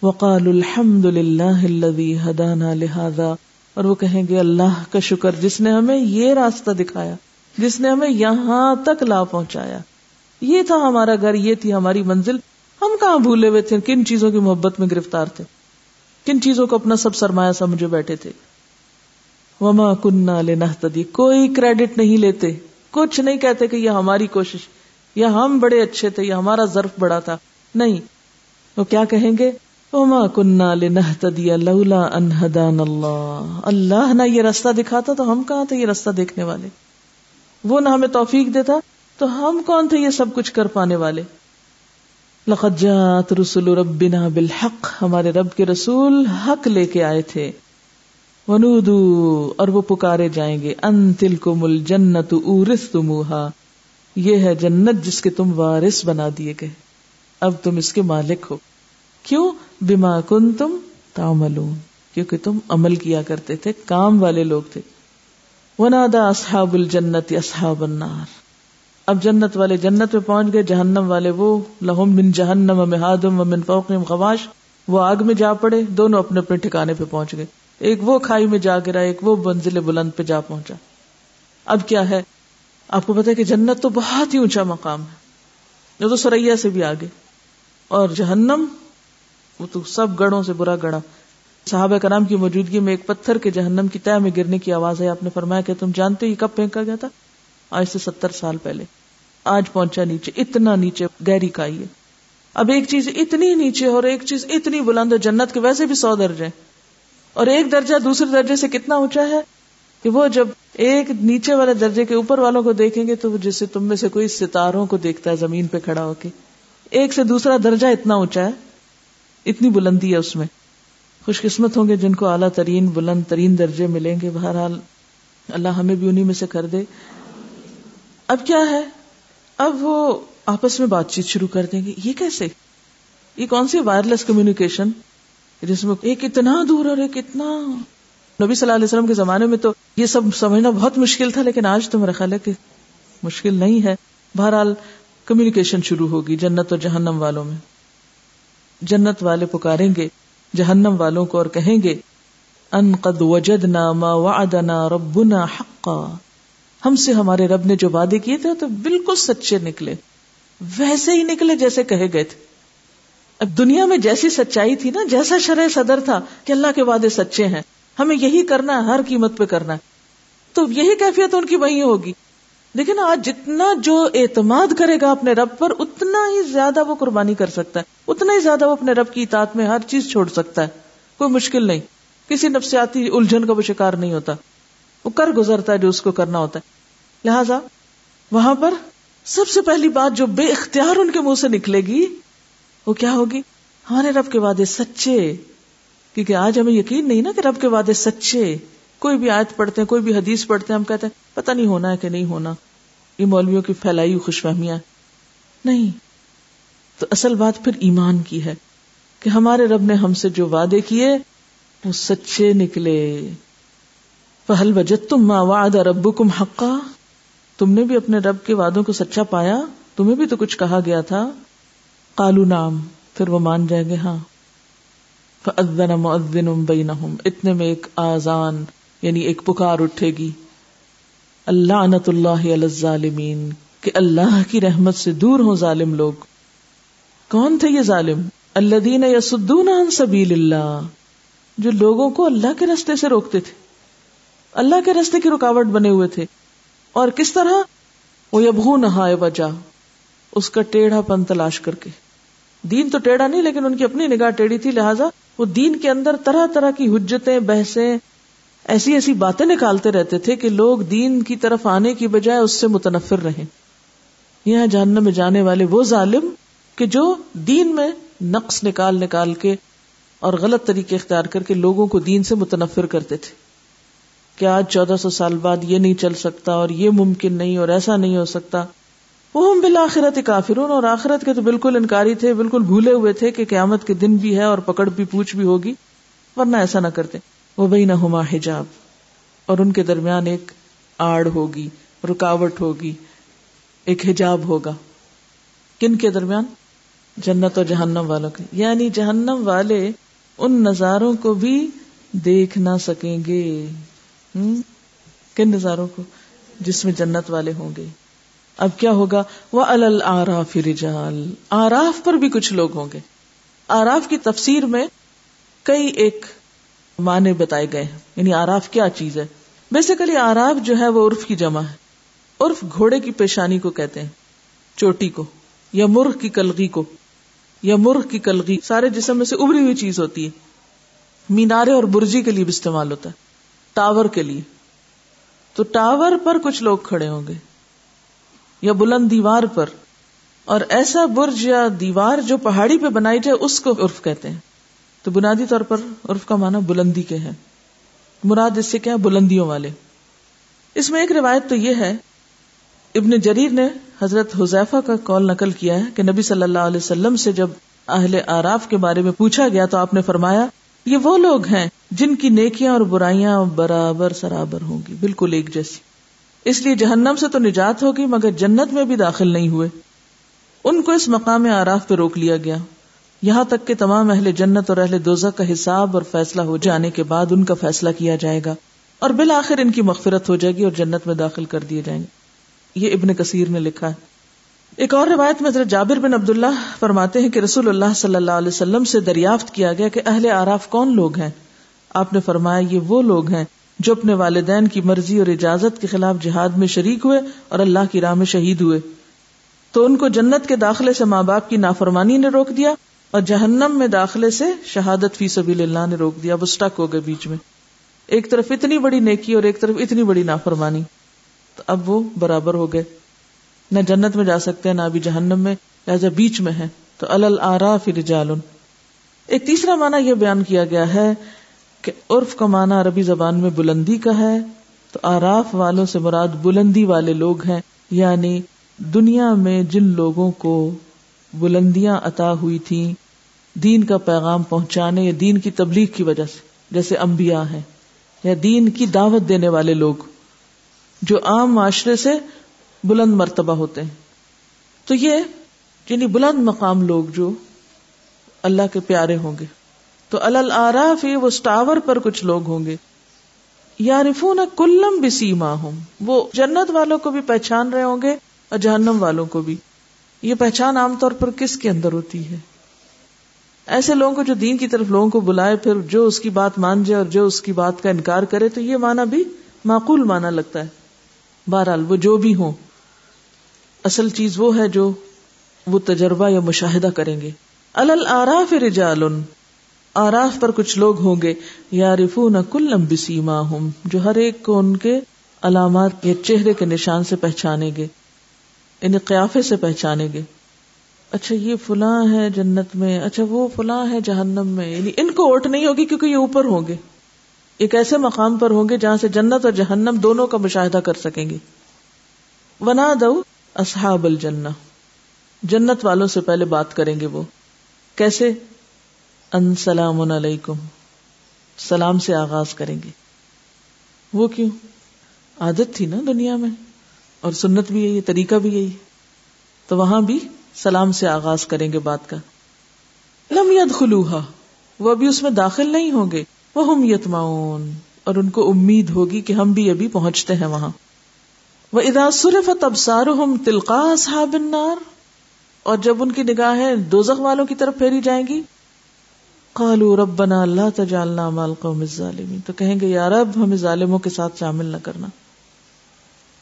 وقال الحمد للہ ہدانا لہذا اور وہ کہیں گے، اللہ کا شکر، جس نے ہمیں یہ راستہ دکھایا، جس نے ہمیں یہاں تک لا پہنچایا۔ یہ تھا ہمارا گھر، یہ تھی ہماری منزل۔ ہم کہاں بھولے ہوئے تھے؟ کن چیزوں کی محبت میں گرفتار تھے؟ کن چیزوں کو اپنا سب سرمایہ سمجھے بیٹھے تھے؟ وما کنہ لینا کوئی کریڈٹ نہیں لیتے۔ کچھ نہیں کہتے کہ یہ ہماری کوشش یا ہم بڑے اچھے تھے یا ہمارا ظرف بڑا تھا۔ نہیں۔ وہ کیا کہیں گے؟ وما کنہ لنہتدی لولا ان ہدان اللہ اللہ نہ یہ رستہ دکھاتا تو ہم کہاں تھے یہ رستہ دیکھنے والے؟ وہ نہ ہمیں توفیق دیتا تو ہم کون تھے یہ سب کچھ کر پانے والے؟ لقد جاءت رسول ربنا بالحق۔ ہمارے رب کے رسول حق لے کے آئے تھے۔ ونودو، اور وہ پکارے جائیں گے، ان تلکم الجنت اورثتموها یہ ہے جنت جس کے تم وارث بنا دیے گئے۔ اب تم اس کے مالک ہو۔ کیوں؟ بما کنتم تعملون۔ کیونکہ تم عمل کیا کرتے تھے، کام والے لوگ تھے۔ ونادا اصحاب الجنت اصحاب النار۔ اب جنت والے جنت میں پہنچ گئے، جہنم والے وہ، لہم من جہنم مہادم من فوقہم غواش وہ آگ میں جا پڑے، دونوں اپنے اپنے ٹھکانے پہ پہنچ گئے۔ ایک وہ کھائی میں جا گرا، ایک وہ منزل بلند پہ جا پہنچا۔ اب کیا ہے؟ آپ کو پتا کہ جنت تو بہت ہی اونچا مقام ہے۔ جو تو سریا سے بھی آگے۔ اور جہنم، وہ تو سب گڑوں سے برا گڑا صحابہ کرام کی موجودگی میں ایک پتھر کے جہنم کی تہ میں گرنے کی آواز ہے آپ نے فرمایا کہ تم جانتے ہی کب پھینکا گیا تھا؟ آج سے ستر سال پہلے۔ آج پہنچا نیچے، اتنا نیچے، گہری کائی ہے۔ اب ایک چیز اتنی نیچے اور ایک چیز اتنی بلند ہے، جنت کے ویسے بھی سو درجے۔ اور ایک درجہ دوسرے درجے سے کتنا اونچا ہے کہ وہ جب ایک نیچے والے درجے کے اوپر والوں کو دیکھیں گے تو جیسے تم میں سے کوئی ستاروں کو دیکھتا ہے، زمین پہ کھڑا ہو کے۔ ایک سے دوسرا درجہ اتنا اونچا ہے، اتنی بلندی ہے اس میں۔ خوش قسمت ہوں گے جن کو اعلیٰ ترین بلند ترین درجے ملیں گے۔ بہرحال، اللہ ہمیں بھی انہیں میں سے کر دے۔ اب کیا ہے؟ اب وہ آپس میں بات چیت شروع کر دیں گے۔ یہ کیسے؟ یہ کون سی وائرلیس کمیونیکیشن جس میں ایک اتنا دور اور ایک اتنا نبی صلی اللہ علیہ وسلم کے زمانے میں تو یہ سب سمجھنا بہت مشکل تھا، لیکن آج تو میرا خیال ہے کہ مشکل نہیں ہے۔ بہرحال کمیونیکیشن شروع ہوگی جنت اور جہنم والوں میں۔ جنت والے پکاریں گے، جہنم والوں کو اور کہیں گے، ان قد وجدنا ما وعدنا ربنا حقا ہم سے ہمارے رب نے جو وعدے کیے تھے تو بالکل سچے نکلے۔ ویسے ہی نکلے جیسے کہے گئے تھے۔ دنیا میں جیسی سچائی تھی نا، جیسا شرح صدر تھا کہ اللہ کے وعدے سچے ہیں۔ ہمیں یہی کرنا ہے ہر قیمت پہ کرنا۔ ہے تو یہی کیفیت ان کی وہی ہوگی۔ لیکن آج جتنا جو اعتماد کرے گا اپنے رب پر، اتنا ہی زیادہ وہ قربانی کر سکتا ہے۔ اتنا ہی زیادہ وہ اپنے رب کی اطاعت میں ہر چیز چھوڑ سکتا ہے۔ کوئی مشکل نہیں۔ کسی نفسیاتی الجھن کا وہ شکار نہیں ہوتا۔ وہ کر گزرتا ہے جو اس کو کرنا ہوتا ہے۔ لہذا وہاں پر سب سے پہلی بات جو بے اختیار ان کے منہ سے نکلے گی وہ کیا ہوگی؟ ہمارے رب کے وعدے سچے۔ کیونکہ آج ہمیں یقین نہیں نا کہ رب کے وعدے سچے۔ کوئی بھی آیت پڑھتے ہیں، کوئی بھی حدیث پڑھتے ہیں، ہم کہتے ہیں، پتہ نہیں ہونا ہے کہ نہیں ہونا۔ یہ مولویوں کی پھیلائی ہوئی خوش فہمیاں نہیں۔ تو اصل بات پھر ایمان کی ہے کہ ہمارے رب نے ہم سے جو وعدے کیے، وہ سچے نکلے۔ پہل بجت تم ماں واد رب کم حقا؟ تم نے بھی اپنے رب کے وعدوں کو سچا پایا؟ تمہیں بھی تو کچھ کہا گیا تھا۔ کالو نام پھر وہ مان جائیں گے ہاں۔ فَأَذَّنَ مُؤَذِّنٌ بَيْنَهُمْ، اتنے میں ایک آزان یعنی ایک پکار اٹھے گی۔ اللہ اللہ علی الظالمین، کہ اللہ کی رحمت سے دور ہوں ظالم لوگ۔ کون تھے یہ ظالم؟ الذین یصدون عن سبیل اللہ، جو لوگوں کو اللہ کے رستے سے روکتے تھے۔ اللہ کے رستے کی رکاوٹ بنے ہوئے تھے۔ اور کس طرح؟ وہ یبغون نہائے وجہ اس کا ٹیڑھا پن تلاش کر کے۔ دین تو ٹیڑھا نہیں، لیکن ان کی اپنی نگاہ ٹیڑھی تھی، لہٰذا وہ دین کے اندر طرح طرح کی حجتیں، بحثیں، ایسی ایسی باتیں نکالتے رہتے تھے کہ لوگ دین کی طرف آنے کی بجائے اس سے متنفر رہے یہاں جاننے میں جانے والے وہ ظالم کہ جو دین میں نقص نکال نکال کے اور غلط طریقے اختیار کر کے لوگوں کو دین سے متنفر کرتے تھے۔ کہ آج چودہ سو سال بعد یہ نہیں چل سکتا اور یہ ممکن نہیں اور ایسا نہیں ہو سکتا؟ وہ ہم بالآخرت کافرون، اور آخرت کے تو بالکل انکاری تھے، بالکل بھولے ہوئے تھے کہ قیامت کے دن بھی ہے اور پکڑ بھی پوچھ بھی ہوگی، ورنہ ایسا نہ کرتے۔ وہ بھائی نہ ہما حجاب، اور ان کے درمیان ایک آڑ ہوگی، رکاوٹ ہوگی، ایک حجاب ہوگا۔ کن کے درمیان؟ جنت اور جہنم والوں کے۔ یعنی جہنم والے ان نظاروں کو بھی دیکھ نہ سکیں گے۔ کن نظاروں کو؟ جس میں جنت والے ہوں گے۔ اب کیا ہوگا؟ وہ الراف رجال۔ آراف پر بھی کچھ لوگ ہوں گے۔ آراف کی تفسیر میں کئی ایک معنی بتائے گئے ہیں۔ یعنی آراف کیا چیز ہے؟ بیسیکلی آراف جو ہے وہ عرف کی جمع ہے۔ عرف گھوڑے کی پیشانی کو کہتے ہیں، چوٹی کو، یا مرغ کی کلگی کو، یا مرغ کی کلگی سارے جسم میں سے ابری ہوئی چیز ہوتی ہے۔ مینارے اور برجی کے لیے بھی استعمال ہوتا ہے۔ ٹاور کے لیے۔ تو ٹاور پر کچھ لوگ کھڑے ہوں گے۔ یا بلند دیوار پر، اور ایسا برج یا دیوار جو پہاڑی پہ بنائی جائے، اس کو عرف کہتے ہیں۔ تو بنیادی طور پر عرف کا معنی بلندی کے ہے مراد اس سے کیا بلندیوں والے۔ اس میں ایک روایت تو یہ ہے، ابن جریر نے حضرت حذیفہ کا کال نقل کیا ہے کہ نبی صلی اللہ علیہ وسلم سے جب اہل آراف کے بارے میں پوچھا گیا تو آپ نے فرمایا، یہ وہ لوگ ہیں جن کی نیکیاں اور برائیاں برابر سرابر ہوں گی، بالکل ایک جیسی۔ اس لیے جہنم سے تو نجات ہوگی مگر جنت میں بھی داخل نہیں ہوئے۔ ان کو اس مقام آراف پہ روک لیا گیا۔ یہاں تک کہ تمام اہل جنت اور اہل دوزہ کا حساب اور فیصلہ ہو جانے کے بعد ان کا فیصلہ کیا جائے گا اور بالآخر ان کی مغفرت ہو جائے گی اور جنت میں داخل کر دیے جائیں گے۔ یہ ابن کثیر نے لکھا ہے۔ ایک اور روایت میں حضرت جابر بن عبداللہ فرماتے ہیں کہ رسول اللہ صلی اللہ علیہ وسلم سے دریافت کیا گیا کہ اہل آراف کون لوگ ہیں؟ آپ نے فرمایا یہ وہ لوگ ہیں جو اپنے والدین کی مرضی اور اجازت کے خلاف جہاد میں شریک ہوئے اور اللہ کی راہ میں شہید ہوئے۔ تو ان کو جنت کے داخلے سے ماں باپ کی نافرمانی نے روک دیا اور جہنم میں داخلے سے شہادت فی سبیل اللہ نے روک دیا، وہ اسٹک ہو گئے بیچ میں۔ ایک طرف اتنی بڑی نیکی اور ایک طرف اتنی بڑی نافرمانی۔ تو اب وہ برابر ہو گئے۔ نہ جنت میں جا سکتے ہیں نہ ابھی جہنم میں، لہٰذا بیچ میں ہے تو الل الراف رجال ایک تیسرا معنی یہ بیان کیا گیا ہے کہ عرف کا معنی عربی زبان میں بلندی کا ہے، تو آراف والوں سے مراد بلندی والے لوگ ہیں یعنی دنیا میں جن لوگوں کو بلندیاں عطا ہوئی تھی دین کا پیغام پہنچانے یا دین کی تبلیغ کی وجہ سے، جیسے انبیاء ہیں، یا دین کی دعوت دینے والے لوگ، جو عام معاشرے سے بلند مرتبہ ہوتے ہیں۔ تو یہ یعنی بلند مقام لوگ جو اللہ کے پیارے ہوں گے۔ تو الراف وہ اسٹاور پر کچھ لوگ ہوں گے۔ یا رفون کلم بھی سیما ہوں وہ جنت والوں کو بھی پہچان رہے ہوں گے اور جہنم والوں کو بھی۔ یہ پہچان عام طور پر کس کے اندر ہوتی ہے؟ ایسے لوگوں کو جو دین کی طرف لوگوں کو بلائے، پھر جو اس کی بات مان جائے اور جو اس کی بات کا انکار کرے، تو یہ مانا بھی معقول مانا لگتا ہے۔ بہرحال وہ جو بھی ہوں، اصل چیز وہ ہے جو وہ تجربہ یا مشاہدہ کریں گے۔ الراف رجال آراف پر کچھ لوگ ہوں گے یا رفو نہ کل لمبی سیما ہوں جو ہر ایک کو ان کے علامات یا چہرے کے نشان سے پہچانیں گے انہیں قیافے سے پہچانیں گے۔ اچھا یہ فلاں ہے جنت میں اچھا وہ فلاں ہے جہنم میں یعنی ان کو ووٹ نہیں ہوگی کیونکہ یہ اوپر ہوں گے۔ ایک ایسے مقام پر ہوں گے جہاں سے جنت اور جہنم دونوں کا مشاہدہ کر سکیں گے۔ ونا دو اصحاب الجنہ جنت والوں سے پہلے بات کریں گے وہ۔ کیسے؟ ان سلام علیکم۔ سلام سے آغاز کریں گے۔ وہ کیوں؟ عادت تھی نا دنیا میں۔ اور سنت بھی یہی طریقہ بھی یہی تو وہاں بھی سلام سے آغاز کریں گے بات کا۔ لم ید وہ ابھی اس میں داخل نہیں ہوں گے۔ وہ ہم یتماؤن اور ان کو امید ہوگی کہ ہم بھی ابھی پہنچتے ہیں وہاں۔ وہ ادا صرف ابسار ہم تلقا صحاب النار۔ اور جب ان کی نگاہیں دوزخ والوں کی طرف پھیری جائیں گی قالوا ربنا اللہ تجعلنا مال الظالمین تو کہیں گے، یا رب، ہمیں ظالموں کے ساتھ شامل نہ کرنا۔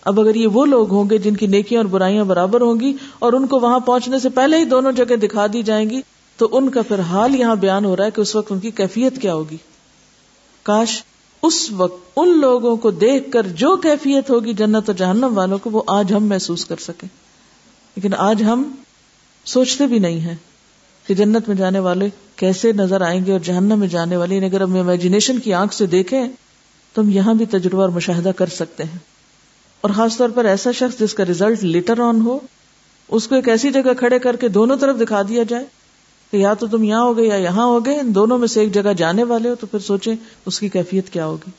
اب اگر یہ وہ لوگ ہوں گے جن کی نیکیاں اور برائیاں برابر ہوں گی اور ان کو وہاں پہنچنے سے پہلے ہی دونوں جگہ دکھا دی جائیں گی، تو ان کا پھر حال یہاں بیان ہو رہا ہے کہ اس وقت ان کی کیفیت کیا ہوگی۔ کاش اس وقت ان لوگوں کو دیکھ کر جو کیفیت ہوگی جنت و جہنم والوں کو وہ آج ہم محسوس کر سکیں۔ لیکن آج ہم سوچتے بھی نہیں ہیں۔ کہ جنت میں جانے والے کیسے نظر آئیں گے اور جہنم میں جانے والے یعنی اگر ہم امیجنیشن کی آنکھ سے دیکھیں، تو ہم یہاں بھی تجربہ اور مشاہدہ کر سکتے ہیں۔ اور خاص طور پر ایسا شخص جس کا ریزلٹ لیٹر آن ہو، اس کو ایک ایسی جگہ کھڑے کر کے دونوں طرف دکھا دیا جائے کہ یا تو تم یہاں ہو گئے یا یہاں ہو گئے ان دونوں میں سے ایک جگہ جانے والے ہو، تو پھر سوچیں اس کی کیفیت کیا ہوگی۔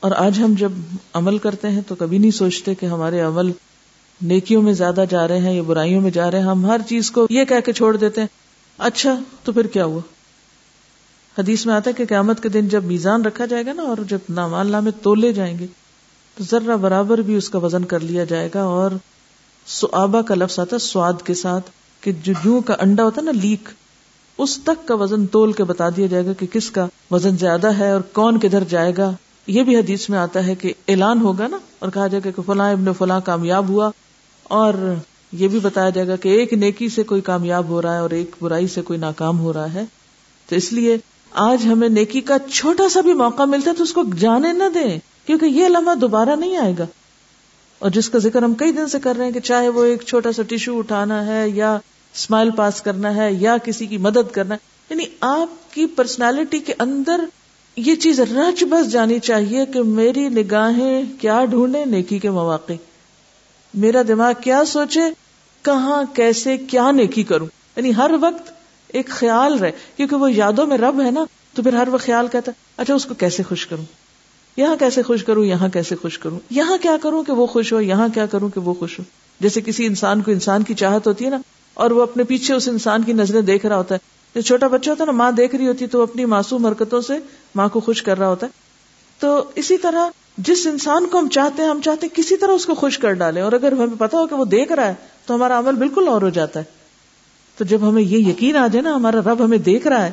اور آج ہم جب عمل کرتے ہیں، تو کبھی نہیں سوچتے کہ ہمارے عمل نیکیوں میں زیادہ جا رہے ہیں یا برائیوں میں جا رہے ہیں۔ ہم ہر چیز کو یہ کہہ کے چھوڑ دیتے ہیں اچھا تو پھر کیا ہوا؟ حدیث میں آتا ہے کہ قیامت کے دن جب میزان رکھا جائے گا نا اور جب نامال نامے تولے جائیں گے، تو ذرہ برابر بھی اس کا وزن کر لیا جائے گا اور سوابا کا لفظ آتا ہے سواد کے ساتھ کہ جو جوں کا انڈا ہوتا ہے نا لیک، اس تک کا وزن تول کے بتا دیا جائے گا کہ کس کا وزن زیادہ ہے اور کون کدھر جائے گا۔ یہ بھی حدیث میں آتا ہے کہ اعلان ہوگا نا اور کہا جائے گا کہ فلاں ابن فلاں کامیاب ہوا اور یہ بھی بتایا جائے گا کہ ایک نیکی سے کوئی کامیاب ہو رہا ہے اور ایک برائی سے کوئی ناکام ہو رہا ہے۔ تو اس لیے آج ہمیں نیکی کا چھوٹا سا بھی موقع ملتا ہے تو اس کو جانے نہ دیں، کیونکہ یہ لمحہ دوبارہ نہیں آئے گا۔ اور جس کا ذکر ہم کئی دن سے کر رہے ہیں کہ چاہے وہ ایک چھوٹا سا ٹیشو اٹھانا ہے یا اسمائل پاس کرنا ہے یا کسی کی مدد کرنا ہے یعنی آپ کی پرسنالٹی کے اندر یہ چیز رچ بس جانی چاہیے کہ میری نگاہیں کیا ڈھونڈے نیکی کے مواقع۔ میرا دماغ کیا سوچے کہاں، کیسے، کیا نیکی کروں؟ یعنی ہر وقت ایک خیال رہے، کیونکہ وہ یادوں میں رب ہے نا، تو پھر ہر وقت خیال کہتا اچھا اس کو کیسے خوش کروں؟ یہاں کیسے خوش کروں، یہاں کیسے خوش کروں؟ یہاں کیا کروں کہ وہ خوش ہو، یہاں کیا کروں کہ وہ خوش ہو؟ جیسے کسی انسان کو انسان کی چاہت ہوتی ہے نا، اور وہ اپنے پیچھے اس انسان کی نظریں دیکھ رہا ہوتا ہے۔ جو چھوٹا بچہ ہوتا ہے نا، ماں دیکھ رہی ہوتی ہے تو اپنی معصوم حرکتوں سے ماں کو خوش کر رہا ہوتا ہے۔ تو اسی طرح جس انسان کو ہم چاہتے ہیں، ہم چاہتے ہیں کسی طرح اس کو خوش کر ڈالیں، اور اگر ہمیں پتا ہو کہ وہ دیکھ رہا ہے، تو ہمارا عمل بالکل اور ہو جاتا ہے۔ تو جب ہمیں یہ یقین آ جائے نا، ہمارا رب ہمیں دیکھ رہا ہے،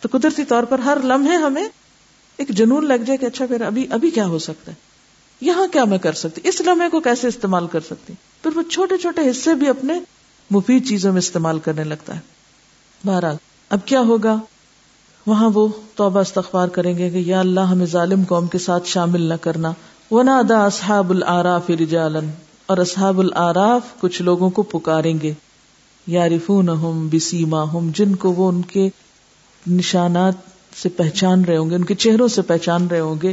تو قدرتی طور پر ہر لمحے ہمیں ایک جنون لگ جائے کہ اچھا پھر ابھی ابھی کیا ہو سکتا ہے؟ یہاں کیا میں کر سکتی؟ اس لمحے کو کیسے استعمال کر سکتی؟ پھر وہ چھوٹے چھوٹے حصے بھی اپنے مفید چیزوں میں استعمال کرنے لگتا ہے۔ بہرحال، اب کیا ہوگا؟ وہاں وہ توبہ استغفار کریں گے کہ یا اللہ ہمیں ظالم قوم کے ساتھ شامل نہ کرنا۔ وہ نہ ادا اصحاب العراف رجالن اور اصحاب العراف کچھ لوگوں کو پکاریں گے۔ یا رفون ہوں بسیما ہوں جن کو وہ ان کے نشانات سے پہچان رہے ہوں گے، ان کے چہروں سے پہچان رہے ہوں گے۔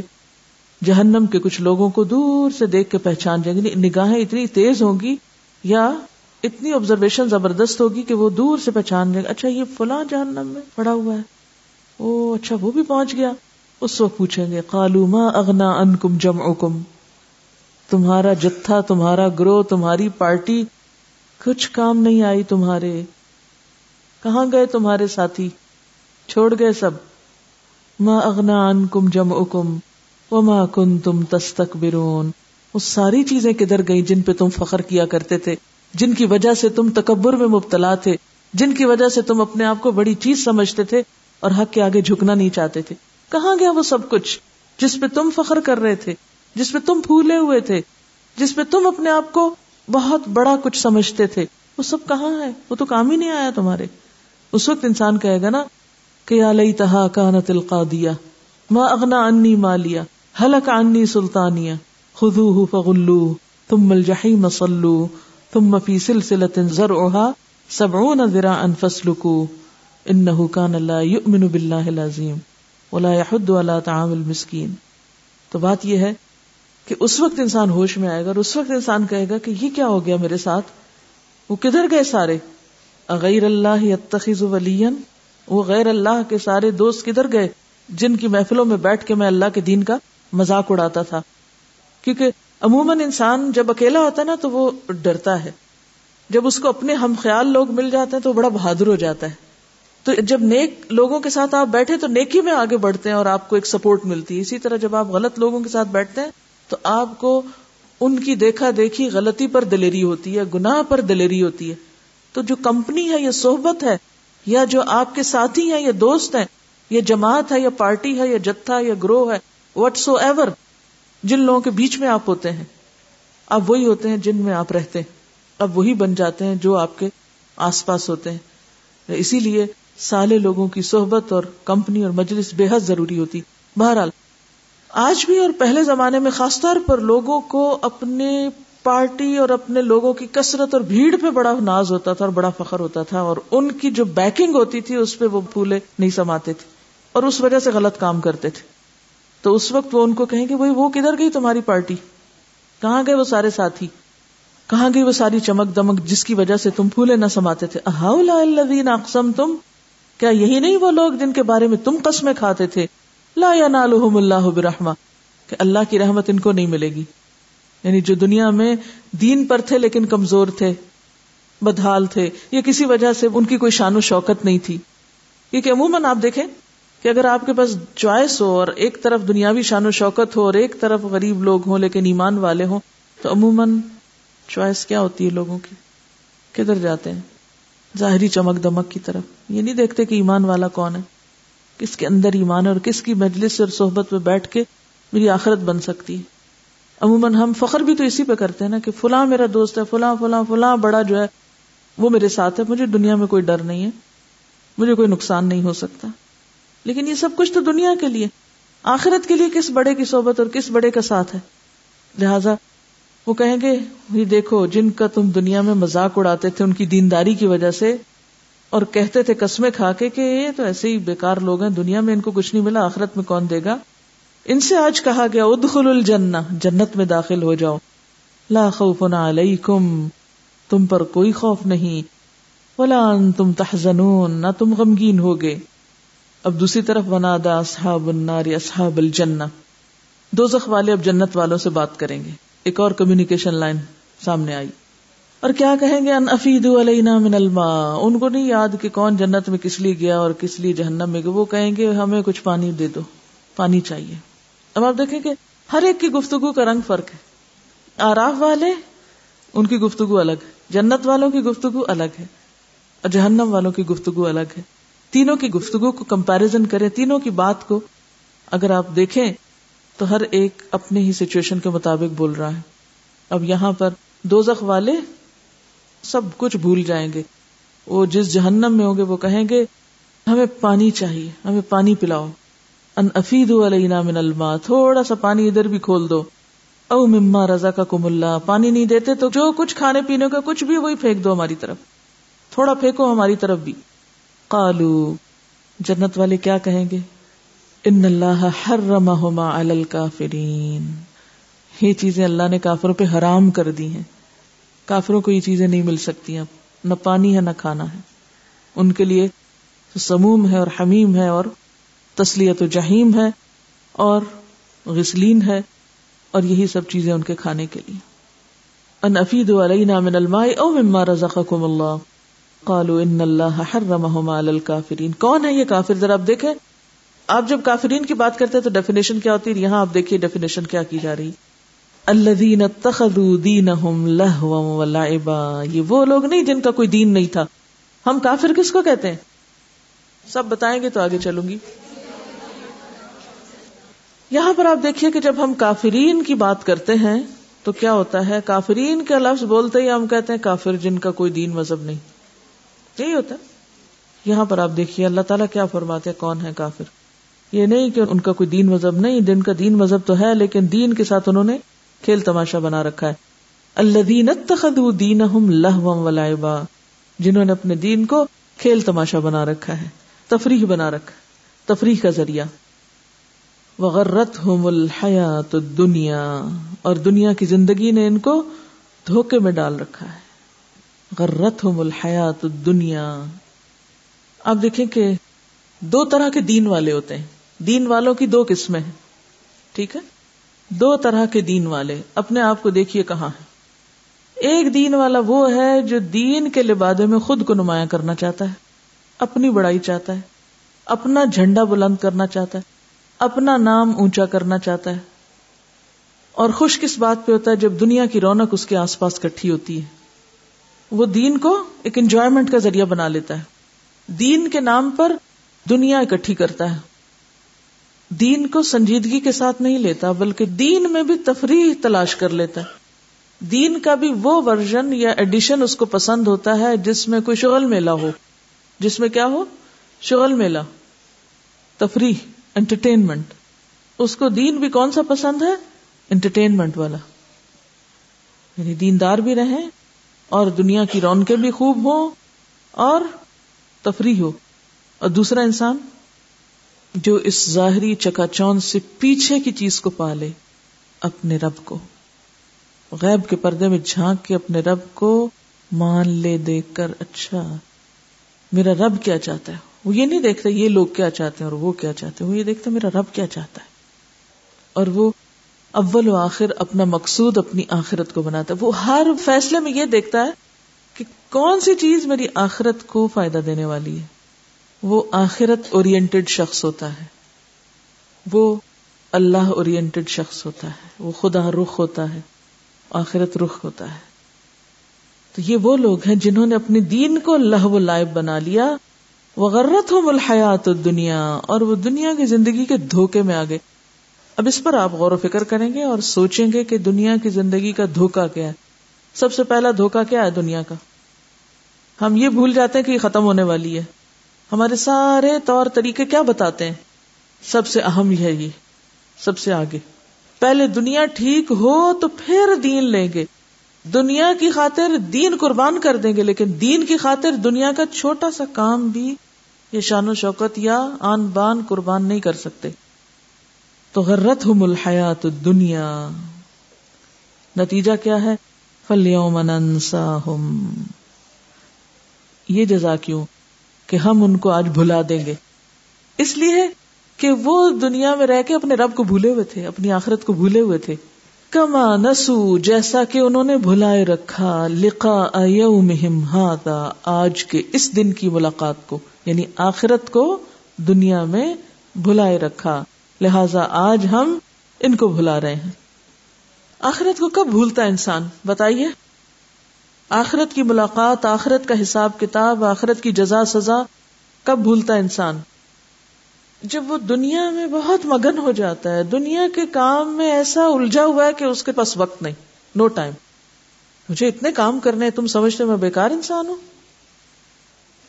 جہنم کے کچھ لوگوں کو دور سے دیکھ کے پہچان جائیں گے یعنی نگاہیں اتنی تیز ہوں گی یا اتنی آبزرویشن زبردست ہوگی کہ وہ دور سے پہچان جائیں گے اچھا یہ فلاں جہنم میں پڑا ہوا ہے۔ او اچھا وہ بھی پہنچ گیا۔ اس وقت پوچھیں گے کالو ما اگنا ان کم جم تمہارا جتھا، تمہارا گروہ، تمہاری پارٹی، کچھ کام نہیں آئی تمہارے۔ کہاں گئے تمہارے ساتھی؟ چھوڑ گئے سب۔ ما اغنا ان کم جم اکم و ماں کن تم تستک برون وہ ساری چیزیں کدھر گئی جن پہ تم فخر کیا کرتے تھے؟ جن کی وجہ سے تم تکبر میں مبتلا تھے؟ جن کی وجہ سے تم اپنے آپ کو بڑی چیز سمجھتے تھے؟ اور حق کے آگے جھکنا نہیں چاہتے تھے۔ کہاں گیا وہ سب کچھ؟ جس پہ تم فخر کر رہے تھے، جس پہ تم پھولے ہوئے تھے، جس پہ تم اپنے آپ کو بہت بڑا کچھ سمجھتے تھے۔ وہ سب کہاں ہے؟ وہ تو کام ہی نہیں آیا تمہارے۔ اس وقت انسان کہے گا نا کہ لئی تہا کانت القادیہ، ما اغنا انی مالیا حلق انی سلطانیہ خذوہ فغلو ثم الجحیم صلو ثم فی سلسلت زرعها سبعون ذراعا فسلکو انہو کان لا یؤمن باللہ العظیم ولا يحد على طعام المسکین۔ تو بات یہ ہے کہ اس وقت انسان ہوش میں آئے گا اور اس وقت انسان کہے گا کہ یہ کیا ہو گیا میرے ساتھ؟ وہ کدھر گئے سارے؟ اغیر اللہ اتخذ ولین وہ غیر اللہ کے سارے دوست کدھر گئے جن کی محفلوں میں بیٹھ کے میں اللہ کے دین کا مذاق اڑاتا تھا؟ کیونکہ عموماً انسان جب اکیلا ہوتا ہے نا تو وہ ڈرتا ہے۔ جب اس کو اپنے ہم خیال لوگ مل جاتے ہیں تو بڑا بہادر ہو جاتا ہے۔ تو جب نیک لوگوں کے ساتھ آپ بیٹھے تو نیکی میں آگے بڑھتے ہیں اور آپ کو ایک سپورٹ ملتی ہے۔ اسی طرح جب آپ غلط لوگوں کے ساتھ بیٹھتے ہیں تو آپ کو ان کی دیکھا دیکھی غلطی پر دلیری ہوتی ہے، گناہ پر دلیری ہوتی ہے۔ تو جو کمپنی ہے، یا صحبت ہے، یا جو آپ کے ساتھی ہیں، یا دوست ہیں، یا جماعت ہے، یا پارٹی ہے، یا جتھا، یا گروہ ہے وٹ سو ایور جن لوگوں کے بیچ میں آپ ہوتے ہیں، اب وہی ہوتے ہیں جن میں آپ رہتے ہیں۔ اب وہی بن جاتے ہیں جو آپ کے آس پاس ہوتے ہیں۔ اسی لیے سالے لوگوں کی صحبت اور کمپنی اور مجلس بے حد ضروری ہوتی۔ بہرحال، آج بھی اور پہلے زمانے میں خاص طور پر لوگوں کو اپنے پارٹی اور اپنے لوگوں کی کثرت اور بھیڑ پہ بڑا ناز ہوتا تھا اور بڑا فخر ہوتا تھا اور ان کی جو بیکنگ ہوتی تھی اس پہ وہ پھولے نہیں سماتے تھے اور اس وجہ سے غلط کام کرتے تھے۔ تو اس وقت وہ ان کو کہیں گے بھائی وہ کدھر گئی تمہاری پارٹی؟ کہاں گئے وہ سارے ساتھی؟ کہاں گئی وہ ساری چمک دمک جس کی وجہ سے تم پھولے نہ سماتے تھے؟ اقسم تم کیا یہی نہیں وہ لوگ جن کے بارے میں تم قسمیں کھاتے تھے؟ لا یا اللہ برحما کہ اللہ کی رحمت ان کو نہیں ملے گی۔ یعنی جو دنیا میں دین پر تھے لیکن کمزور تھے، بدحال تھے یا کسی وجہ سے ان کی کوئی شان و شوکت نہیں تھی۔ کیونکہ عموماً آپ دیکھیں کہ اگر آپ کے پاس چوائس ہو اور ایک طرف دنیاوی شان و شوکت ہو اور ایک طرف غریب لوگ ہوں لیکن ایمان والے ہوں، تو عموماً چوائس کیا ہوتی ہے لوگوں کی؟ کدھر جاتے ہیں؟ ظاہری چمک دمک کی طرف۔ یہ نہیں دیکھتے کہ ایمان والا کون ہے۔ کس کے اندر ایمان ہے اور کس کی مجلس اور صحبت میں بیٹھ کے میری آخرت بن سکتی ہے۔ عموماً ہم فخر بھی تو اسی پہ کرتے ہیں نا کہ فلاں میرا دوست ہے، فلاں فلاں فلاں بڑا جو ہے، وہ میرے ساتھ ہے۔ مجھے دنیا میں کوئی ڈر نہیں ہے۔ مجھے کوئی نقصان نہیں ہو سکتا۔ لیکن یہ سب کچھ تو دنیا کے لیے۔ آخرت کے لیے کس بڑے کی صحبت اور کس بڑے کا ساتھ ہے۔ لہذا وہ کہیں گے، یہ دیکھو، جن کا تم دنیا میں مزاق اڑاتے تھے، ان کی دینداری کی وجہ سے۔ اور کہتے تھے قسمیں کھا کے کہ یہ تو ایسے ہی بیکار لوگ ہیں، دنیا میں ان کو کچھ نہیں ملا، آخرت میں کون دے گا؟ ان سے آج کہا گیا ادخل الجنہ، جنت میں داخل ہو جاؤ۔ لا خوف علیکم، تم پر کوئی خوف نہیں۔ ولا انتم تحزنون، نہ تم غمگین ہوگے۔ اب دوسری طرف بنا دا اصحاب النار اصحاب الجنہ دوزخ والے اب جنت والوں سے بات کریں گے۔ ایک اور کمیونیکیشن لائن سامنے آئی۔ اور کیا کہیں گے؟ ان افید علینا من الماء۔ ان کو نہیں یاد کہ کون جنت میں کس لیے گیا اور کس لیے جہنم میں گیا۔ وہ کہیں گے، ہمیں کچھ پانی دے دو، پانی چاہیے۔ اب آپ دیکھیں کہ ہر ایک کی گفتگو کا رنگ فرق ہے۔ آراف والے، ان کی گفتگو الگ ہے۔ جنت والوں کی گفتگو الگ ہے۔ اور جہنم والوں کی گفتگو الگ ہے۔ تینوں کی گفتگو کو کمپیرزن کریں، تینوں کی بات کو اگر آپ دیکھیں تو ہر ایک اپنے ہی سچویشن کے مطابق بول رہا ہے۔ اب یہاں پر دو والے سب کچھ بھول جائیں گے۔ وہ جس جہنم میں ہوں گے وہ کہیں گے، ہمیں پانی چاہیے، ہمیں پانی پلاؤ۔ ان افید علینا من الماء، تھوڑا سا پانی ادھر بھی کھول دو۔ او مما رضا کا کم اللہ، پانی نہیں دیتے تو جو کچھ کھانے پینے کا کچھ بھی وہی پھینک دو ہماری طرف۔ تھوڑا پھینکو ہماری طرف بھی۔ قالو، جنت والے کیا کہیں گے؟ ان اللہ حرمہما علی الکافرین۔ یہ چیزیں اللہ نے کافروں پہ حرام کر دی ہیں۔ کافروں کو یہ چیزیں نہیں مل سکتی اب نہ پانی ہے، نہ کھانا ہے۔ ان کے لیے سموم ہے اور حمیم ہے اور تسلیت و جہیم ہے اور غسلین ہے اور یہی سب چیزیں ان کے کھانے کے لیے۔ ان افید علینا من الماء او مما رزقکم اللہ۔ قالوا ان اللہ حرمهما علی الکافرین۔ کون ہے یہ کافر؟ ذرا آپ دیکھیں۔ آپ جب کافرین کی بات کرتے ہیں تو ڈیفینیشن کیا ہوتی ہے؟ یہاں آپ دیکھیے ڈیفینیشن کیا کی جا رہی الذین اتخذوا دینہم لہوا ولعبا۔ یہ وہ لوگ نہیں جن کا کوئی دین نہیں تھا۔ ہم کافر کس کو کہتے ہیں؟ سب بتائیں گے تو آگے چلوں گی۔ یہاں پر آپ دیکھیے کہ جب ہم کافرین کی بات کرتے ہیں تو کیا ہوتا ہے؟ کافرین کا لفظ بولتے ہی ہم کہتے ہیں کافر جن کا کوئی دین مذہب نہیں۔ یہی ہوتا ہے۔ یہاں پر آپ دیکھیے اللہ تعالیٰ کیا فرماتے ہیں؟ کون ہے کافر؟ یہ نہیں کہ ان کا کوئی دین مذہب نہیں جن کا دین مذہب تو ہے، لیکن دین کے ساتھ انہوں نے کھیل تماشا بنا رکھا ہے۔ اللہ دین دین لہبا جنہوں نے اپنے دین کو کھیل تماشا بنا رکھا ہے، تفریح بنا رکھا تفریح کا ذریعہ۔ وغرت ہوم الحیات دنیا اور دنیا کی زندگی نے ان کو دھوکے میں ڈال رکھا ہے۔ غرت ہوم الحیات دنیا آپ دیکھیں کہ دو طرح کے دین والے ہوتے ہیں۔ دین والوں کی دو قسمیں ہیں۔ ٹھیک ہے؟ دو طرح کے دین والے۔ اپنے آپ کو دیکھیے کہاں ہے ایک دین والا وہ ہے جو دین کے لبادے میں خود کو نمایاں کرنا چاہتا ہے، اپنی بڑائی چاہتا ہے، اپنا جھنڈا بلند کرنا چاہتا ہے، اپنا نام اونچا کرنا چاہتا ہے۔ اور خوش کس بات پہ ہوتا ہے جب دنیا کی رونق اس کے آس پاس کٹھی ہوتی ہے۔ وہ دین کو ایک انجوائمنٹ کا ذریعہ بنا لیتا ہے۔ دین کے نام پر دنیا اکٹھی کرتا ہے۔ دین کو سنجیدگی کے ساتھ نہیں لیتا، بلکہ دین میں بھی تفریح تلاش کر لیتا ہے۔ دین کا بھی وہ ورژن یا ایڈیشن اس کو پسند ہوتا ہے جس میں کوئی شغل میلہ ہو۔ جس میں کیا ہو؟ شغل میلہ۔ تفریح انٹرٹینمنٹ اس کو دین بھی کون سا پسند ہے؟ انٹرٹینمنٹ والا۔ یعنی دیندار بھی رہیں اور دنیا کی رونقیں بھی خوب ہو اور تفریح ہو۔ اور دوسرا انسان؟ جو اس ظاہری چکا چون سے پیچھے کی چیز کو پالے اپنے رب کو۔ غیب کے پردے میں جھانک کے اپنے رب کو مان لے دیکھ کر اچھا میرا رب کیا چاہتا ہے؟ وہ یہ نہیں دیکھتا یہ لوگ کیا چاہتے ہیں اور وہ کیا چاہتے ہیں؟ وہ یہ دیکھتا میرا رب کیا چاہتا ہے۔ اور وہ اول و آخر اپنا مقصود اپنی آخرت کو بناتا ہے۔ وہ ہر فیصلے میں یہ دیکھتا ہے کہ کون سی چیز میری آخرت کو فائدہ دینے والی ہے؟ وہ آخرت اورینٹڈ شخص ہوتا ہے۔ وہ اللہ اورینٹڈ شخص ہوتا ہے۔ وہ خدا رخ ہوتا ہے۔ آخرت رخ ہوتا ہے۔ تو یہ وہ لوگ ہیں جنہوں نے اپنے دین کو اللہ و لائب بنا لیا۔ وہ غرت ہو ملحیات دنیا اور وہ دنیا کی زندگی کے دھوکے میں آگے اب اس پر آپ غور و فکر کریں گے اور سوچیں گے کہ دنیا کی زندگی کا دھوکا کیا ہے۔ سب سے پہلا دھوکا کیا ہے دنیا کا؟ ہم یہ بھول جاتے ہیں کہ یہ ختم ہونے والی ہے۔ ہمارے سارے طور طریقے کیا بتاتے ہیں؟ سب سے اہم یہ ہے یہ، سب سے آگے۔ پہلے دنیا ٹھیک ہو تو پھر دین لیں گے۔ دنیا کی خاطر دین قربان کر دیں گے، لیکن دین کی خاطر دنیا کا چھوٹا سا کام بھی یہ شان و شوکت یا آن بان قربان نہیں کر سکتے۔ تو غرت ہم الحیات دنیا نتیجہ کیا ہے؟ فلیوم ہم یہ جزا کیوں؟ کہ ہم ان کو آج بھلا دیں گے۔ اس لیے کہ وہ دنیا میں رہ کے اپنے رب کو بھولے ہوئے تھے، اپنی آخرت کو بھولے ہوئے تھے۔ کما نسو، جیسا کہ انہوں نے بھلائے رکھا لکھا ہاتا آج کے اس دن کی ملاقات کو یعنی آخرت کو دنیا میں بھلائے رکھا۔ لہذا آج ہم ان کو بھلا رہے ہیں۔ آخرت کو کب بھولتا انسان؟ بتائیے۔ آخرت کی ملاقات، آخرت کا حساب کتاب، آخرت کی جزا، سزا، کب بھولتا انسان؟ جب وہ دنیا میں بہت مگن ہو جاتا ہے، دنیا کے کام میں ایسا الجھا ہوا ہے کہ اس کے پاس وقت نہیں نو ٹائم مجھے اتنے کام کرنے تم سمجھتے میں بیکار انسان ہوں؟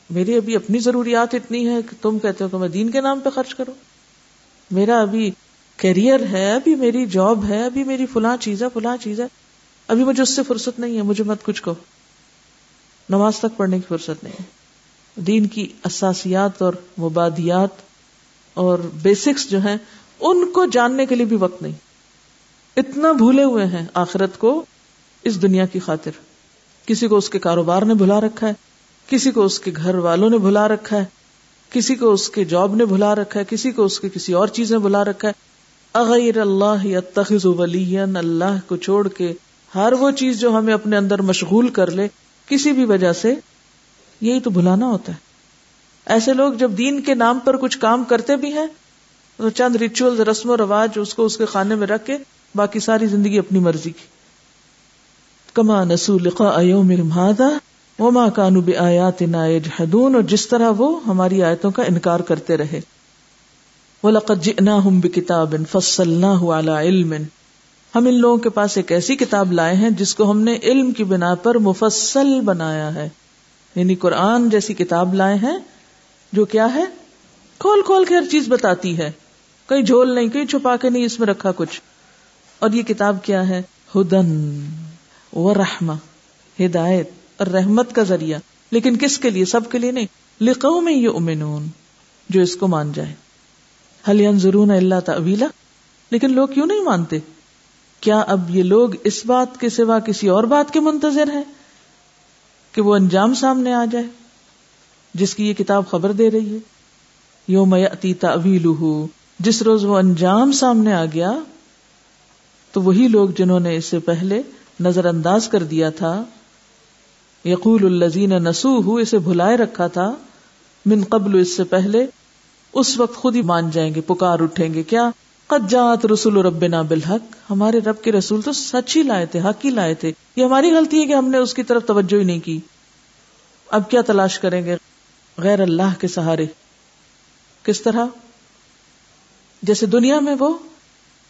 میری ابھی اپنی ضروریات اتنی ہے کہ تم کہتے ہو کہ میں دین کے نام پہ خرچ کروں۔ میرا ابھی کیریئر ہے، ابھی میری جاب ہے، ابھی میری فلاں چیز ہے، فلاں چیز ہے۔ ابھی مجھے اس سے فرصت نہیں ہے، مجھے مت کچھ کو نماز تک پڑھنے کی فرصت نہیں ہے۔ دین کی اساسیات اور مبادیات اور بیسکس جو ہیں، ان کو جاننے کے لیے بھی وقت نہیں۔ اتنا بھولے ہوئے ہیں آخرت کو اس دنیا کی خاطر۔ کسی کو اس کے کاروبار نے بھلا رکھا ہے، کسی کو اس کے گھر والوں نے بھلا رکھا ہے، کسی کو اس کے جاب نے بھلا رکھا ہے، کسی کو اس کے کسی اور چیز نے بھلا رکھا ہے۔ اغیر اللہ ولی اللہ کو چھوڑ کے ہر وہ چیز جو ہمیں اپنے اندر مشغول کر لے، کسی بھی وجہ سے یہی تو بھلانا ہوتا ہے۔ ایسے لوگ جب دین کے نام پر کچھ کام کرتے بھی ہیں تو چند ریچول رسم و رواج اس کو اس کے خانے میں رکھ کے باقی ساری زندگی اپنی مرضی کی۔ کما نسو لقا وما کانو آیات جہدون اور جس طرح وہ ہماری آیتوں کا انکار کرتے رہے۔ وَلَقَدْ جِئْنَاهُمْ بِكِتَابٍ فَصَّلْنَاهُ عَلَى عِلْمٍ ہم ان لوگوں کے پاس ایک ایسی کتاب لائے ہیں جس کو ہم نے علم کی بنا پر مفصل بنایا ہے۔ یعنی قرآن جیسی کتاب لائے ہیں جو کیا ہے؟ کھول کھول کے ہر چیز بتاتی ہے۔ کہیں جھول نہیں، کہیں چھپا کے نہیں، اس میں رکھا کچھ۔ اور یہ کتاب کیا ہے؟ ہدن و رحما ہدایت اور رحمت کا ذریعہ۔ لیکن کس کے لیے؟ سب کے لیے نہیں۔ لکھو میں یہ امنون جو اس کو مان جائے۔ حل ضرور اللہ تعویلا لیکن لوگ کیوں نہیں مانتے؟ کیا اب یہ لوگ اس بات کے سوا کسی اور بات کے منتظر ہیں کہ وہ انجام سامنے آ جائے؟ جس کی یہ کتاب خبر دے رہی ہے۔ یوم یاتی تعویل جس روز وہ انجام سامنے آ گیا، تو وہی لوگ جنہوں نے اس سے پہلے نظر انداز کر دیا تھا، یقول الزین نسو اسے بھلائے رکھا تھا، من قبل اس سے پہلے، اس وقت خود ہی مان جائیں گے، پکار اٹھیں گے، کیا قد جات رسول ربنا بالحق. ہمارے رب کے رسول تو سچ ہی لائے تھے، حق ہی لائے تھے۔ یہ ہماری غلطی ہے کہ ہم نے اس کی طرف توجہ ہی نہیں کی۔ اب کیا تلاش کریں گے؟ غیر اللہ کے سہارے۔ کس طرح؟ جیسے دنیا میں وہ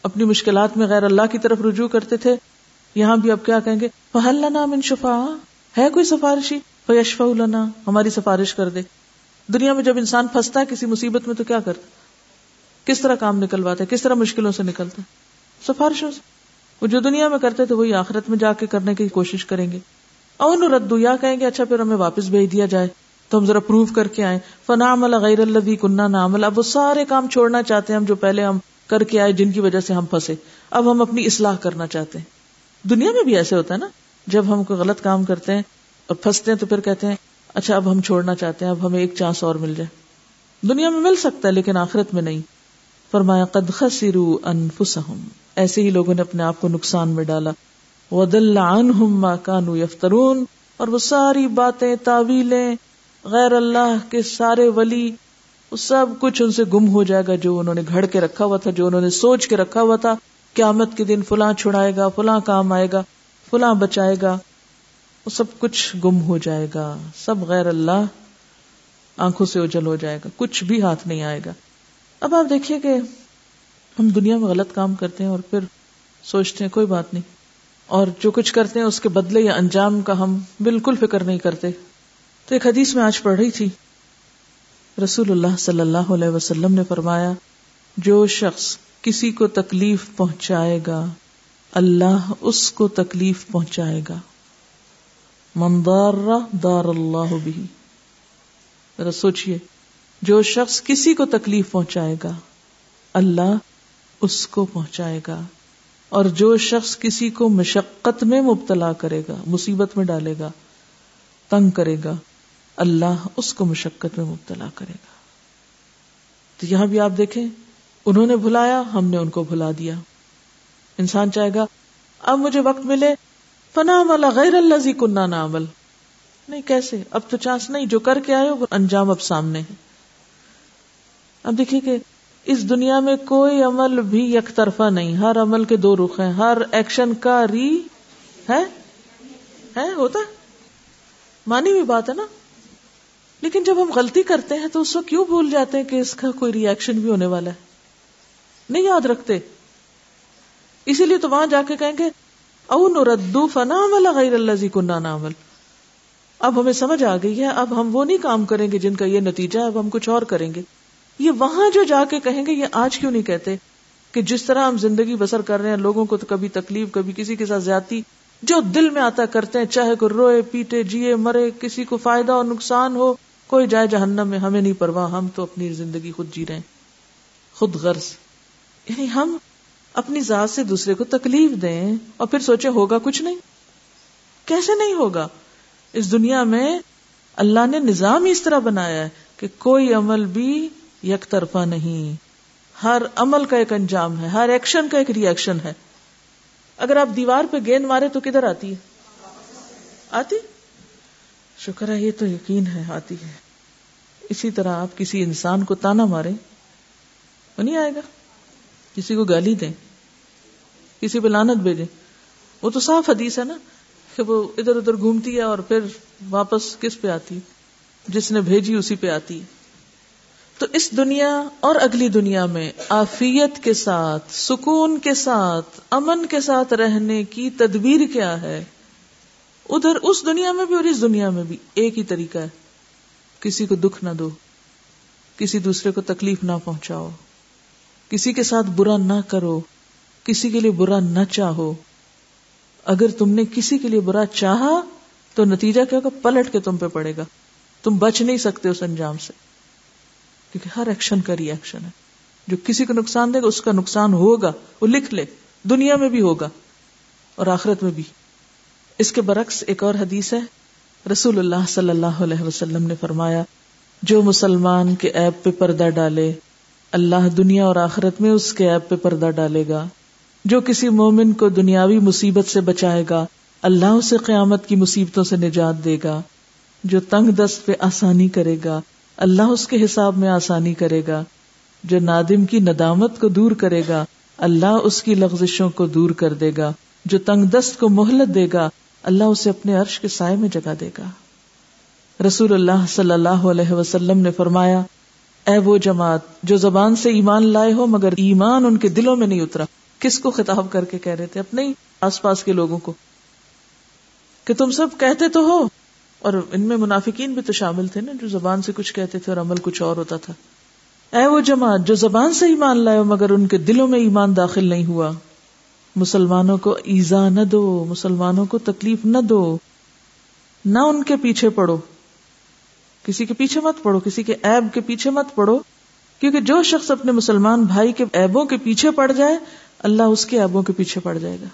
اپنی مشکلات میں غیر اللہ کی طرف رجوع کرتے تھے، یہاں بھی اب کیا کہیں گے؟ فہل لنا من شفا ہے کوئی سفارشی؟ فیشفا لنا۔ ہماری سفارش کر دے۔ دنیا میں جب انسان پھنستا ہے کسی مصیبت میں تو کیا کرتا؟ کس طرح کام نکلواتا ہے، کس طرح مشکلوں سے نکلتا ہے؟ سفارشوں سے۔ وہ جو دنیا میں کرتے تھے، وہی آخرت میں جا کے کرنے کی کوشش کریں گے۔ اور ردو یا کہیں گے اچھا پھر ہمیں واپس بھیج دیا جائے۔ تو ہم ذرا پروو کر کے آئے فنا عمل غیر اللہ کنہ نامل اب وہ سارے کام چھوڑنا چاہتے ہیں، ہم جو پہلے ہم کر کے آئے، جن کی وجہ سے ہم پھنسے۔ اب ہم اپنی اصلاح کرنا چاہتے ہیں۔ دنیا میں بھی ایسے ہوتا ہے نا، جب ہم کوئی غلط کام کرتے ہیں اور پھنستے ہیں تو پھر کہتے ہیں اچھا اب ہم چھوڑنا چاہتے ہیں، اب ہمیں ایک چانس اور مل جائے۔ دنیا میں مل سکتا ہے، لیکن آخرت میں نہیں۔ فرمایا، قد خسرو انفسہم ایسے ہی لوگوں نے اپنے آپ کو نقصان میں ڈالا۔ ودل عنہم ما کانوا یفترون اور وہ ساری باتیں، تعویلیں غیر اللہ کے سارے ولی سب کچھ ان سے گم ہو جائے گا جو انہوں نے گھڑ کے رکھا ہوا تھا، جو انہوں نے سوچ کے رکھا ہوا تھا۔ قیامت کے دن فلاں چھڑائے گا، فلاں کام آئے گا، فلاں بچائے گا۔ وہ سب کچھ گم ہو جائے گا۔ سب غیر اللہ، آنکھوں سے اجل ہو جائے گا۔ کچھ بھی ہاتھ نہیں آئے گا۔ اب آپ دیکھیے کہ ہم دنیا میں غلط کام کرتے ہیں اور پھر سوچتے ہیں کوئی بات نہیں۔ اور جو کچھ کرتے ہیں اس کے بدلے یا انجام کا ہم بالکل فکر نہیں کرتے۔ تو ایک حدیث میں آج پڑھ رہی تھی۔ رسول اللہ صلی اللہ علیہ وسلم نے فرمایا، جو شخص کسی کو تکلیف پہنچائے گا، اللہ اس کو تکلیف پہنچائے گا۔ مندار دار اللہ بھی ذرا سوچئے۔ جو شخص کسی کو تکلیف پہنچائے گا، اللہ اس کو پہنچائے گا، اور جو شخص کسی کو مشقت میں مبتلا کرے گا، مصیبت میں ڈالے گا، تنگ کرے گا، اللہ اس کو مشقت میں مبتلا کرے گا۔ تو یہاں بھی آپ دیکھیں، انہوں نے بھلایا، ہم نے ان کو بھلا دیا۔ انسان چاہے گا، اب مجھے وقت ملے، فنا عمل غیر اللہ زی کنہ نہ عمل نہیں، کیسے؟ اب تو چانس نہیں، جو کر کے آئے وہ انجام اب سامنے ہے۔ اب دیکھیے کہ اس دنیا میں کوئی عمل بھی یک طرفہ نہیں، ہر عمل کے دو رخ ہیں، ہر ایکشن کا ری ہے ہے، ہوتا مانی بھی بات ہے نا۔ لیکن جب ہم غلطی کرتے ہیں تو اس وقت کیوں بھول جاتے ہیں کہ اس کا کوئی ری ایکشن بھی ہونے والا ہے؟ نہیں یاد رکھتے۔ اسی لیے تو وہاں جا کے کہیں گے، او ردو فنا عمل غیر اللہ زی کنہ عمل اب ہمیں سمجھ آ گئی ہے، اب ہم وہ نہیں کام کریں گے جن کا یہ نتیجہ ہے، اب ہم کچھ اور کریں گے۔ یہ وہاں جو جا کے کہیں گے، یہ آج کیوں نہیں کہتے کہ جس طرح ہم زندگی بسر کر رہے ہیں، لوگوں کو تو کبھی تکلیف، کبھی کسی کے ساتھ زیادتی، جو دل میں آتا کرتے ہیں، چاہے کوئی روئے، پیٹے، جیے، مرے، کسی کو فائدہ اور نقصان ہو، کوئی جائے جہنم میں، ہمیں نہیں پرواہ، ہم تو اپنی زندگی خود جی رہے ہیں، خود غرض۔ یعنی ہم اپنی ذات سے دوسرے کو تکلیف دیں اور پھر سوچے ہوگا کچھ نہیں؟ کیسے نہیں ہوگا؟ اس دنیا میں اللہ نے نظام اس طرح بنایا ہے کہ کوئی عمل بھی یک طرفہ نہیں۔ ہر عمل کا ایک انجام ہے، ہر ایکشن کا ایک ری ایکشن ہے۔ اگر آپ دیوار پہ گیند مارے تو کدھر آتی ہے؟ آتی؟ شکر ہے، یہ تو یقین ہے، آتی ہے۔ اسی طرح آپ کسی انسان کو تانا مارے وہ نہیں آئے گا۔ کسی کو گالی دیں، کسی پہ لانت بھیجیں۔ وہ تو صاف حدیث ہے نا کہ وہ ادھر ادھر گھومتی ہے اور پھر واپس کس پہ آتی؟ جس نے بھیجی اسی پہ آتی۔ ہے تو اس دنیا اور اگلی دنیا میں آفیت کے ساتھ، سکون کے ساتھ، امن کے ساتھ رہنے کی تدبیر کیا ہے؟ ادھر اس دنیا میں بھی اور اس دنیا میں بھی ایک ہی طریقہ ہے۔ کسی کو دکھ نہ دو، کسی دوسرے کو تکلیف نہ پہنچاؤ، کسی کے ساتھ برا نہ کرو، کسی کے لیے برا نہ چاہو۔ اگر تم نے کسی کے لیے برا چاہا تو نتیجہ کیا ہوگا؟ پلٹ کے تم پہ پڑے گا۔ تم بچ نہیں سکتے اس انجام سے۔ کیونکہ ہر ایکشن کا ری ایکشن ہے۔ جو کسی کو نقصان دے گا، اس کا نقصان ہوگا۔ وہ لکھ لے۔ دنیا میں بھی ہوگا۔ اور آخرت میں بھی۔ اس کے برعکس ایک اور حدیث ہے۔ رسول اللہ صلی اللہ علیہ وسلم نے فرمایا، جو مسلمان کے ایپ پہ پردہ ڈالے، اللہ دنیا اور آخرت میں اس کے ایپ پہ پردہ ڈالے گا۔ جو کسی مومن کو دنیاوی مصیبت سے بچائے گا، اللہ اسے قیامت کی مصیبتوں سے نجات دے گا۔ جو تنگ دست پہ آسانی کرے گا اللہ اس کے حساب میں آسانی کرے گا، جو نادم کی ندامت کو دور کرے گا، اللہ اس کی لغزشوں کو دور کر دے گا، جو تنگ دست کو مہلت دے گا، اللہ اسے اپنے عرش کے سائے میں جگہ دے گا۔ رسول اللہ صلی اللہ علیہ وسلم نے فرمایا، اے وہ جماعت، جو زبان سے ایمان لائے ہو مگر ایمان ان کے دلوں میں نہیں اترا، کس کو خطاب کر کے کہہ رہے تھے اپنے ہی آس پاس کے لوگوں کو؟ کہ تم سب کہتے تو ہو۔ اور ان میں منافقین بھی تو شامل تھے نا، جو زبان سے کچھ کہتے تھے اور عمل کچھ اور ہوتا تھا۔ اے وہ جماعت، جو زبان سے ایمان لائے مگر ان کے دلوں میں ایمان داخل نہیں ہوا۔ مسلمانوں کو ایزا نہ دو، مسلمانوں کو تکلیف نہ دو۔ نہ ان کے پیچھے پڑو۔ کسی کے پیچھے مت پڑو، کسی کے ایب کے پیچھے مت پڑو۔ کیونکہ جو شخص اپنے مسلمان بھائی کے ایبوں کے پیچھے پڑ جائے، اللہ اس کے ایبوں کے پیچھے پڑ جائے گا۔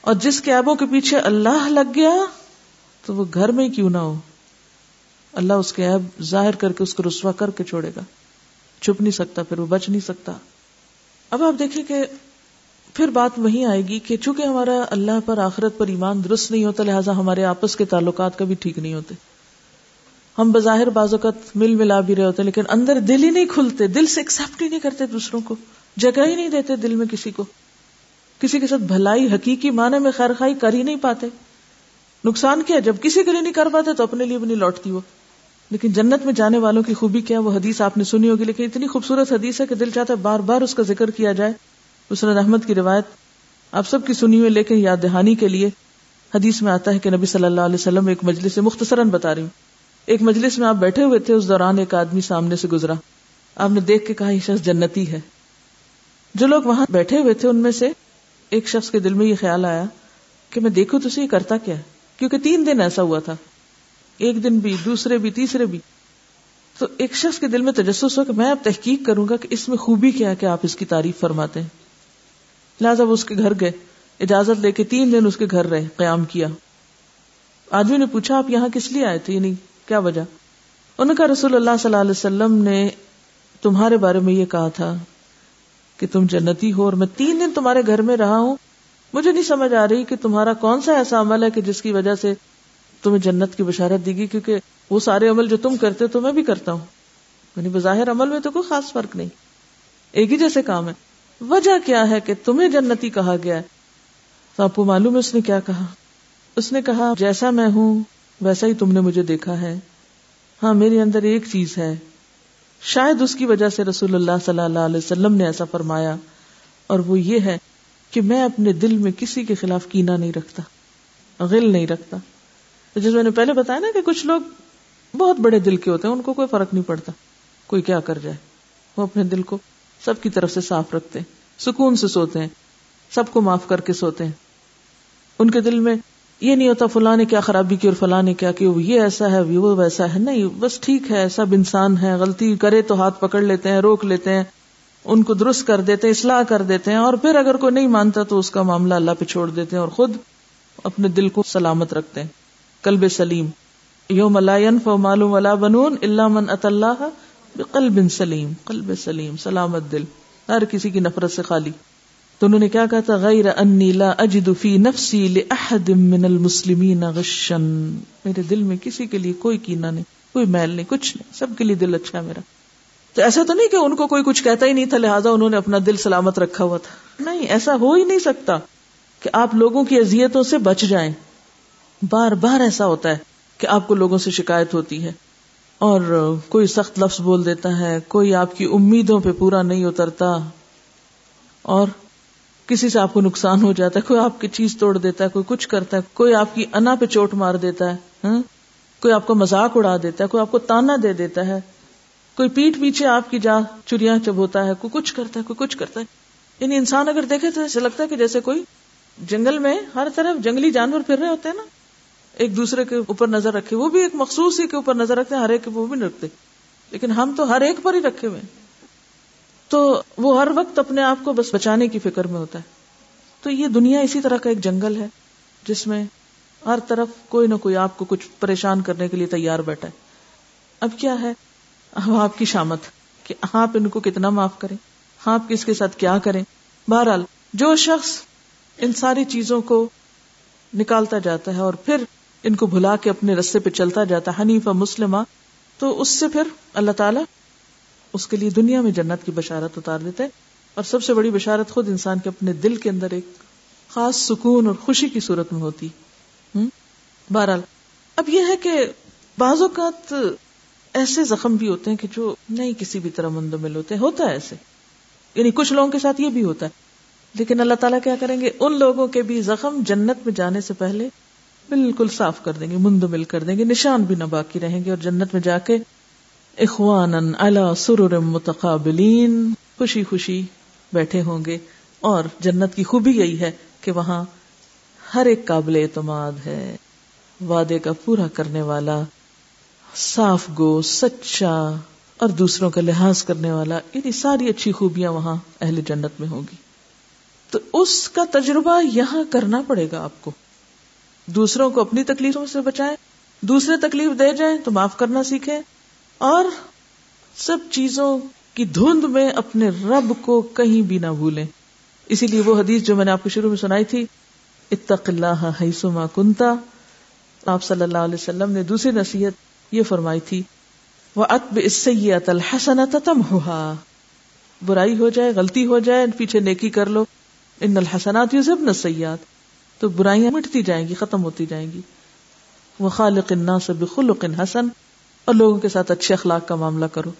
اور جس کے ایبوں کے پیچھے اللہ لگ گیا تو وہ گھر میں ہی کیوں نہ ہو؟ اللہ اس کے ایب ظاہر کر کے اس کو رسوا کر کے چھوڑے گا۔ چھپ نہیں سکتا، پھر وہ بچ نہیں سکتا۔ اب آپ دیکھیں کہ پھر بات وہی آئے گی کہ چونکہ ہمارا اللہ پر آخرت پر ایمان درست نہیں ہوتا، لہٰذا ہمارے آپس کے تعلقات کبھی ٹھیک نہیں ہوتے۔ ہم بظاہر بازوقت مل ملا بھی رہے ہوتے، لیکن اندر دل ہی نہیں کھلتے، دل سے ایکسپٹ ہی نہیں کرتے دوسروں کو۔ جگہ ہی نہیں دیتے دل میں کسی کو۔ کسی کے ساتھ بھلائی حقیقی معنی میں خیر خائی کر ہی نہیں پاتے۔ نقصان کیا جب کسی کے لیے نہیں کر پاتے تو اپنے لیے بھی نہیں لوٹتی وہ۔ لیکن جنت میں جانے والوں کی خوبی کیا وہ حدیث آپ نے سنی ہوگی، لیکن اتنی خوبصورت حدیث ہے کہ دل چاہتا ہے بار بار اس کا ذکر کیا جائے۔ مسرت احمد کی روایت آپ سب کی سنی ہوئی، لیکن یاد دہانی کے لیے حدیث میں آتا ہے کہ نبی صلی اللہ علیہ وسلم ایک مجلس سے مختصراً بتا رہی ہوں ایک مجلس میں آپ بیٹھے ہوئے تھے، اس دوران ایک آدمی سامنے سے گزرا۔ آپ نے دیکھ کے کہا، یہ شخص جنتی ہے۔ جو لوگ وہاں بیٹھے ہوئے تھے، ان میں سے ایک شخص کے دل میں یہ خیال آیا کہ میں دیکھوں تو یہ کرتا کیا ہے؟ کیونکہ تین دن ایسا ہوا تھا۔ ایک دن بھی، دوسرے بھی، تیسرے بھی۔ تو ایک شخص کے دل میں تجسس ہو کہ میں اب تحقیق کروں گا کہ اس میں خوبی کیا ہے کہ آپ اس کی تعریف فرماتے ہیں۔ لہٰذا وہ اس کے گھر گئے۔ اجازت لے کے تین دن اس کے گھر رہے، قیام کیا۔ آدمی نے پوچھا، آپ یہاں کس لیے آئے تھے؟ یعنی کیا وجہ؟ ان کا رسول اللہ صلی اللہ علیہ وسلم نے تمہارے بارے میں یہ کہا تھا کہ تم جنتی ہو اور میں تین دن تمہارے گھر میں رہا ہوں۔ مجھے نہیں سمجھ آ رہی کہ تمہارا کون سا ایسا عمل ہے کہ جس کی وجہ سے تمہیں جنت کی بشارت دی گی، کیونکہ وہ سارے عمل جو تم کرتے تو میں بھی کرتا ہوں۔ یعنی بظاہر عمل میں تو کوئی خاص فرق نہیں۔ ایک ہی جیسے کام ہے۔ وجہ کیا ہے کہ تمہیں جنتی کہا گیا ہے؟ تو آپ کو معلوم ہے اس نے کیا کہا؟ اس نے کہا، جیسا میں ہوں، ویسا ہی تم نے مجھے دیکھا ہے۔ ہاں میرے اندر ایک چیز ہے۔ شاید اس کی وجہ سے رسول اللہ صلی اللہ علیہ وسلم نے ایسا فرمایا۔ اور وہ یہ ہے کہ میں اپنے دل میں کسی کے خلاف کینا نہیں رکھتا، غل نہیں رکھتا۔ تو جس میں نے پہلے بتایا نا کہ کچھ لوگ بہت بڑے دل کے ہوتے ہیں، ان کو کوئی فرق نہیں پڑتا۔ کوئی کیا کر جائے؟ وہ اپنے دل کو سب کی طرف سے صاف رکھتے ہیں، سکون سے سوتے ہیں، سب کو معاف کر کے سوتے ہیں۔ ان کے دل میں یہ نہیں ہوتا فلاں نے کیا خرابی کی اور فلاں نے کیا کہ یہ ایسا ہے، وہ ویسا ہے۔ نہیں، بس ٹھیک ہے، سب انسان ہے غلطی کرے تو ہاتھ پکڑ لیتے ہیں، روک لیتے ہیں۔ ان کو درست کر دیتے ہیں اصلاح کر دیتے ہیں، اور پھر اگر کوئی نہیں مانتا تو اس کا معاملہ اللہ پہ چھوڑ دیتے ہیں اور خود اپنے دل کو سلامت رکھتے ہیں۔ Club Saleem. یو ملائن فو معلوم ولا بنون اللہ من اط اللہ قلب سلیم۔ قلب سلیم، سلامت دل۔ ہر کسی کی نفرت سے خالی۔ تو انہوں نے کیا کہا تھا؟ غیر انی لا اجد فی نفسی لاحد من المسلمین غشن میرے دل میں کسی کے لیے کوئی کینہ نہیں، کوئی میل نہیں، کچھ نہیں، سب کے لیے دل اچھا میرا۔ تو ایسا تو نہیں کہ ان کو کوئی کچھ کہتا ہی نہیں تھا، لہٰذا انہوں نے اپنا دل سلامت رکھا ہوا تھا۔ نہیں، ایسا ہو ہی نہیں سکتا کہ آپ لوگوں کی اذیتوں سے بچ جائیں۔ بار بار ایسا ہوتا ہے کہ آپ کو لوگوں سے شکایت ہوتی ہے اور کوئی سخت لفظ بول دیتا ہے، کوئی آپ کی امیدوں پہ پورا نہیں اترتا اور کسی سے آپ کو نقصان ہو جاتا ہے، کوئی آپ کی چیز توڑ دیتا ہے، کوئی کچھ کرتا ہے، کوئی آپ کی انا پہ چوٹ مار دیتا ہے ہاں؟ کوئی آپ کو مزاق اڑا دیتا ہے، کوئی آپ کو تانا دے دیتا ہے۔ کوئی پیٹ پیچھے آپ کی جا چڑیا چب ہوتا ہے، کوئی کچھ کرتا ہے، کوئی کچھ کرتا ہے۔ یعنی انسان اگر دیکھے تو ایسا لگتا ہے کہ جیسے کوئی جنگل میں ہر طرف جنگلی جانور پھر رہے ہوتے ہیں نا۔ ایک دوسرے کے اوپر نظر رکھے، وہ بھی ایک مخصوص ہی کے اوپر نظر رکھتے ہیں، ہر ایک وہ بھی نہیں رکھتے۔ لیکن ہم تو ہر ایک پر ہی رکھے ہوئے تو وہ ہر وقت اپنے آپ کو بس بچانے کی فکر میں ہوتا ہے۔ تو یہ دنیا اسی طرح کا ایک جنگل ہے، جس میں ہر طرف کوئی نہ کوئی آپ کو کچھ پریشان کرنے کے لیے تیار بیٹھا ہے۔ اب کیا ہے؟ اب آپ کی شامت کہ آپ ان کو کتنا معاف کریں آپ کس کے ساتھ کیا کریں بہرحال جو شخص ان ساری چیزوں کو نکالتا جاتا ہے اور پھر ان کو بھلا کے اپنے رستے پہ چلتا جاتا ہے، حنیفہ، مسلمہ، تو اس سے پھر اللہ تعالیٰ اس کے لیے دنیا میں جنت کی بشارت اتار دیتے اور سب سے بڑی بشارت خود انسان کے اپنے دل کے اندر ایک خاص سکون اور خوشی کی صورت میں ہوتی۔ بہرحال، اب یہ ہے کہ بعض اوقات ایسے زخم بھی ہوتے ہیں کہ جو نہیں کسی بھی طرح مندمل ہوتے ہوتا ہے ایسے۔ یعنی کچھ لوگوں کے ساتھ یہ بھی ہوتا ہے۔ لیکن اللہ تعالیٰ کیا کریں گے؟ ان لوگوں کے بھی زخم جنت میں جانے سے پہلے بالکل صاف کر دیں گے مندمل کر دیں گے، نشان بھی نہ باقی رہیں گے اور جنت میں جا کے اخوان اللہ سرور متقابلین خوشی خوشی بیٹھے ہوں گے۔ اور جنت کی خوبی یہی ہے کہ وہاں ہر ایک قابل اعتماد ہے، وعدے کا پورا کرنے والا صاف گو سچا، اور دوسروں کا لحاظ کرنے والا یعنی ساری اچھی خوبیاں وہاں اہل جنت میں ہوگی تو اس کا تجربہ یہاں کرنا پڑے گا آپ کو۔ دوسروں کو اپنی تکلیفوں سے بچائیں، دوسرے تکلیف دے جائیں تو معاف کرنا سیکھیں، اور سب چیزوں کی دھند میں اپنے رب کو کہیں بھی نہ بھولیں۔ اسی لیے وہ حدیث جو میں نے آپ کو شروع میں سنائی تھی، اتق اللہ حیثما کنتا آپ صلی اللہ علیہ وسلم نے دوسری نصیحت یہ فرمائی تھی وہ اتب اس سے الحسن تم برائی ہو جائے، غلطی ہو جائے، پیچھے نیکی کر لو۔ ان الحسنات یوزب نسیات تو برائیاں مٹتی جائیں گی، ختم ہوتی جائیں گی۔ وہ خالق الناس بخلق حسن۔ اور لوگوں کے ساتھ اچھے اخلاق کا معاملہ کرو۔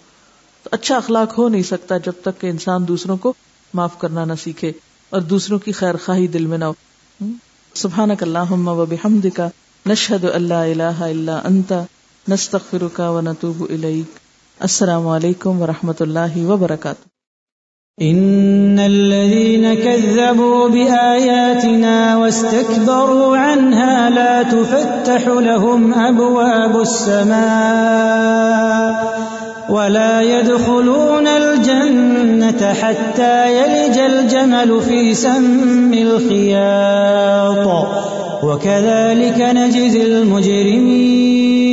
تو اچھا اخلاق ہو نہیں سکتا جب تک کہ انسان دوسروں کو معاف کرنا نہ سیکھے اور دوسروں کی خیر خواہی دل میں نہ ہو۔ سبحانک اللہم و بحمدک، نشہد اللہ الہ الا انت۔ نستغفرک و نتوب الیک۔ السلام علیکم و رحمۃ اللہ وبرکاتہ۔ ان الذين كذبوا باياتنا واستكبروا عنها لا تفتح لهم ابواب السماء ولا يدخلون الجنه حتى يلج الجمل في سم الخياط وكذلك نجزي المجرمين۔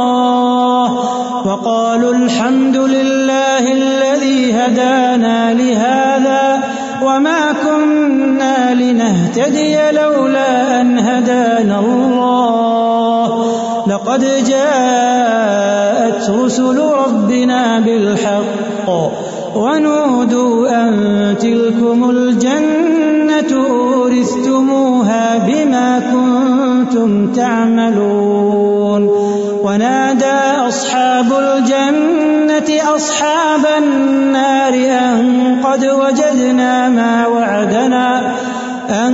لنهتدي لولا أن هدانا الله. لقد جاءت رسل ربنا بالحق ونودوا أن تلكم الجنة أورثتموها بما كنتم تعملون. ونادى أصحاب الجنة أصحاب النار أن قد وجدنا ما وعدنا أن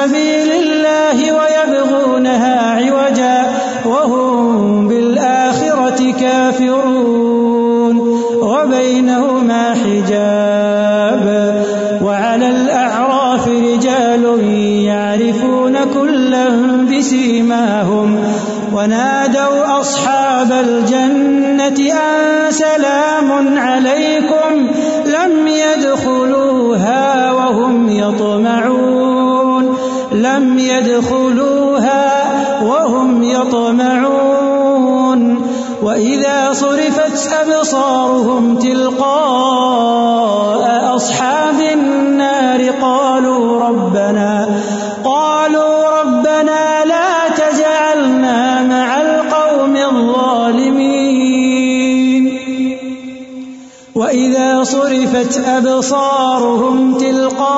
سبيل الله ويبغونها عوجا وهم بالآخرة كافرون وبينهما حجاب وعلى الأعراف رجال يعرفون كلا بسيماهم ونادوا أصحاب الجنة أن سلام عليكم لم يدخلوها وهم يطمعون لم يدخلوها وهم يطمعون وإذا صرفت أبصارهم تلقاء أصحاب النار قالوا ربنا قالوا ربنا لا تجعلنا مع القوم الظالمين وإذا صرفت أبصارهم تلقاء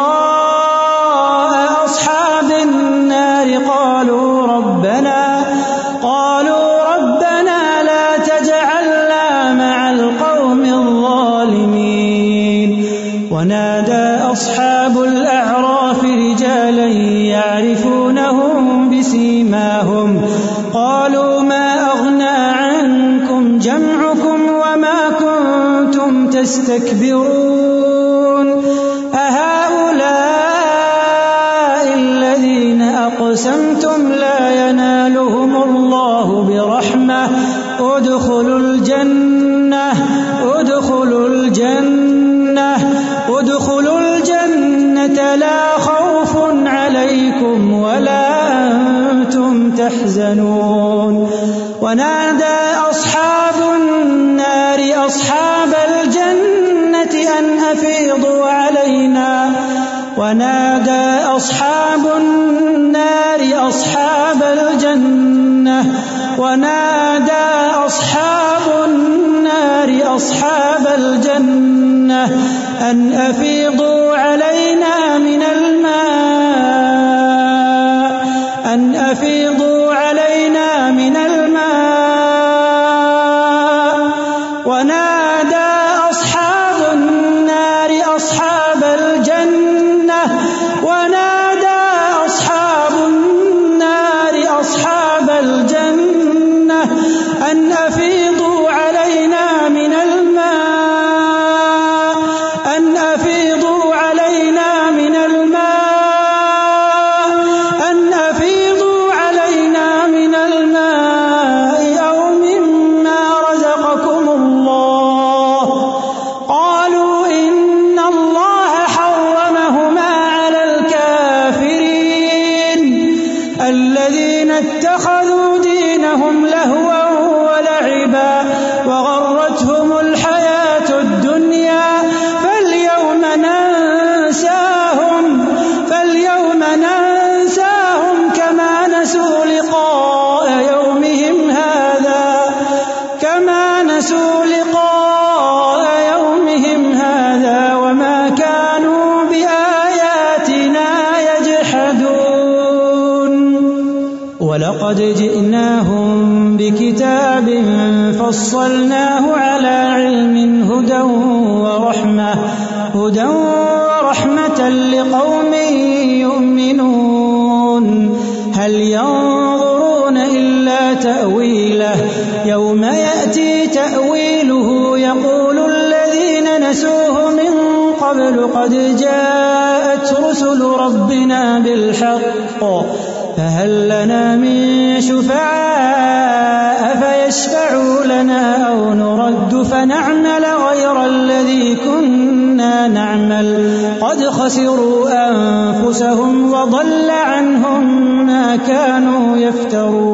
يستكبرون أهؤلاء الذين أقسمتم لا ينالهم الله برحمة. ادخلوا الجنة ادخلوا الجنة ادخلوا الجنة. لا خوف عليكم ولا أنتم تحزنون. ونال اصحاب النار اصحاب الجنه ونادى اصحاب النار اصحاب الجنه ان افيضوا علينا من الماء ان افيضوا علينا من الماء ونادى اصحاب خسروا أنفسهم وضل عنهم ما كانوا يفترون.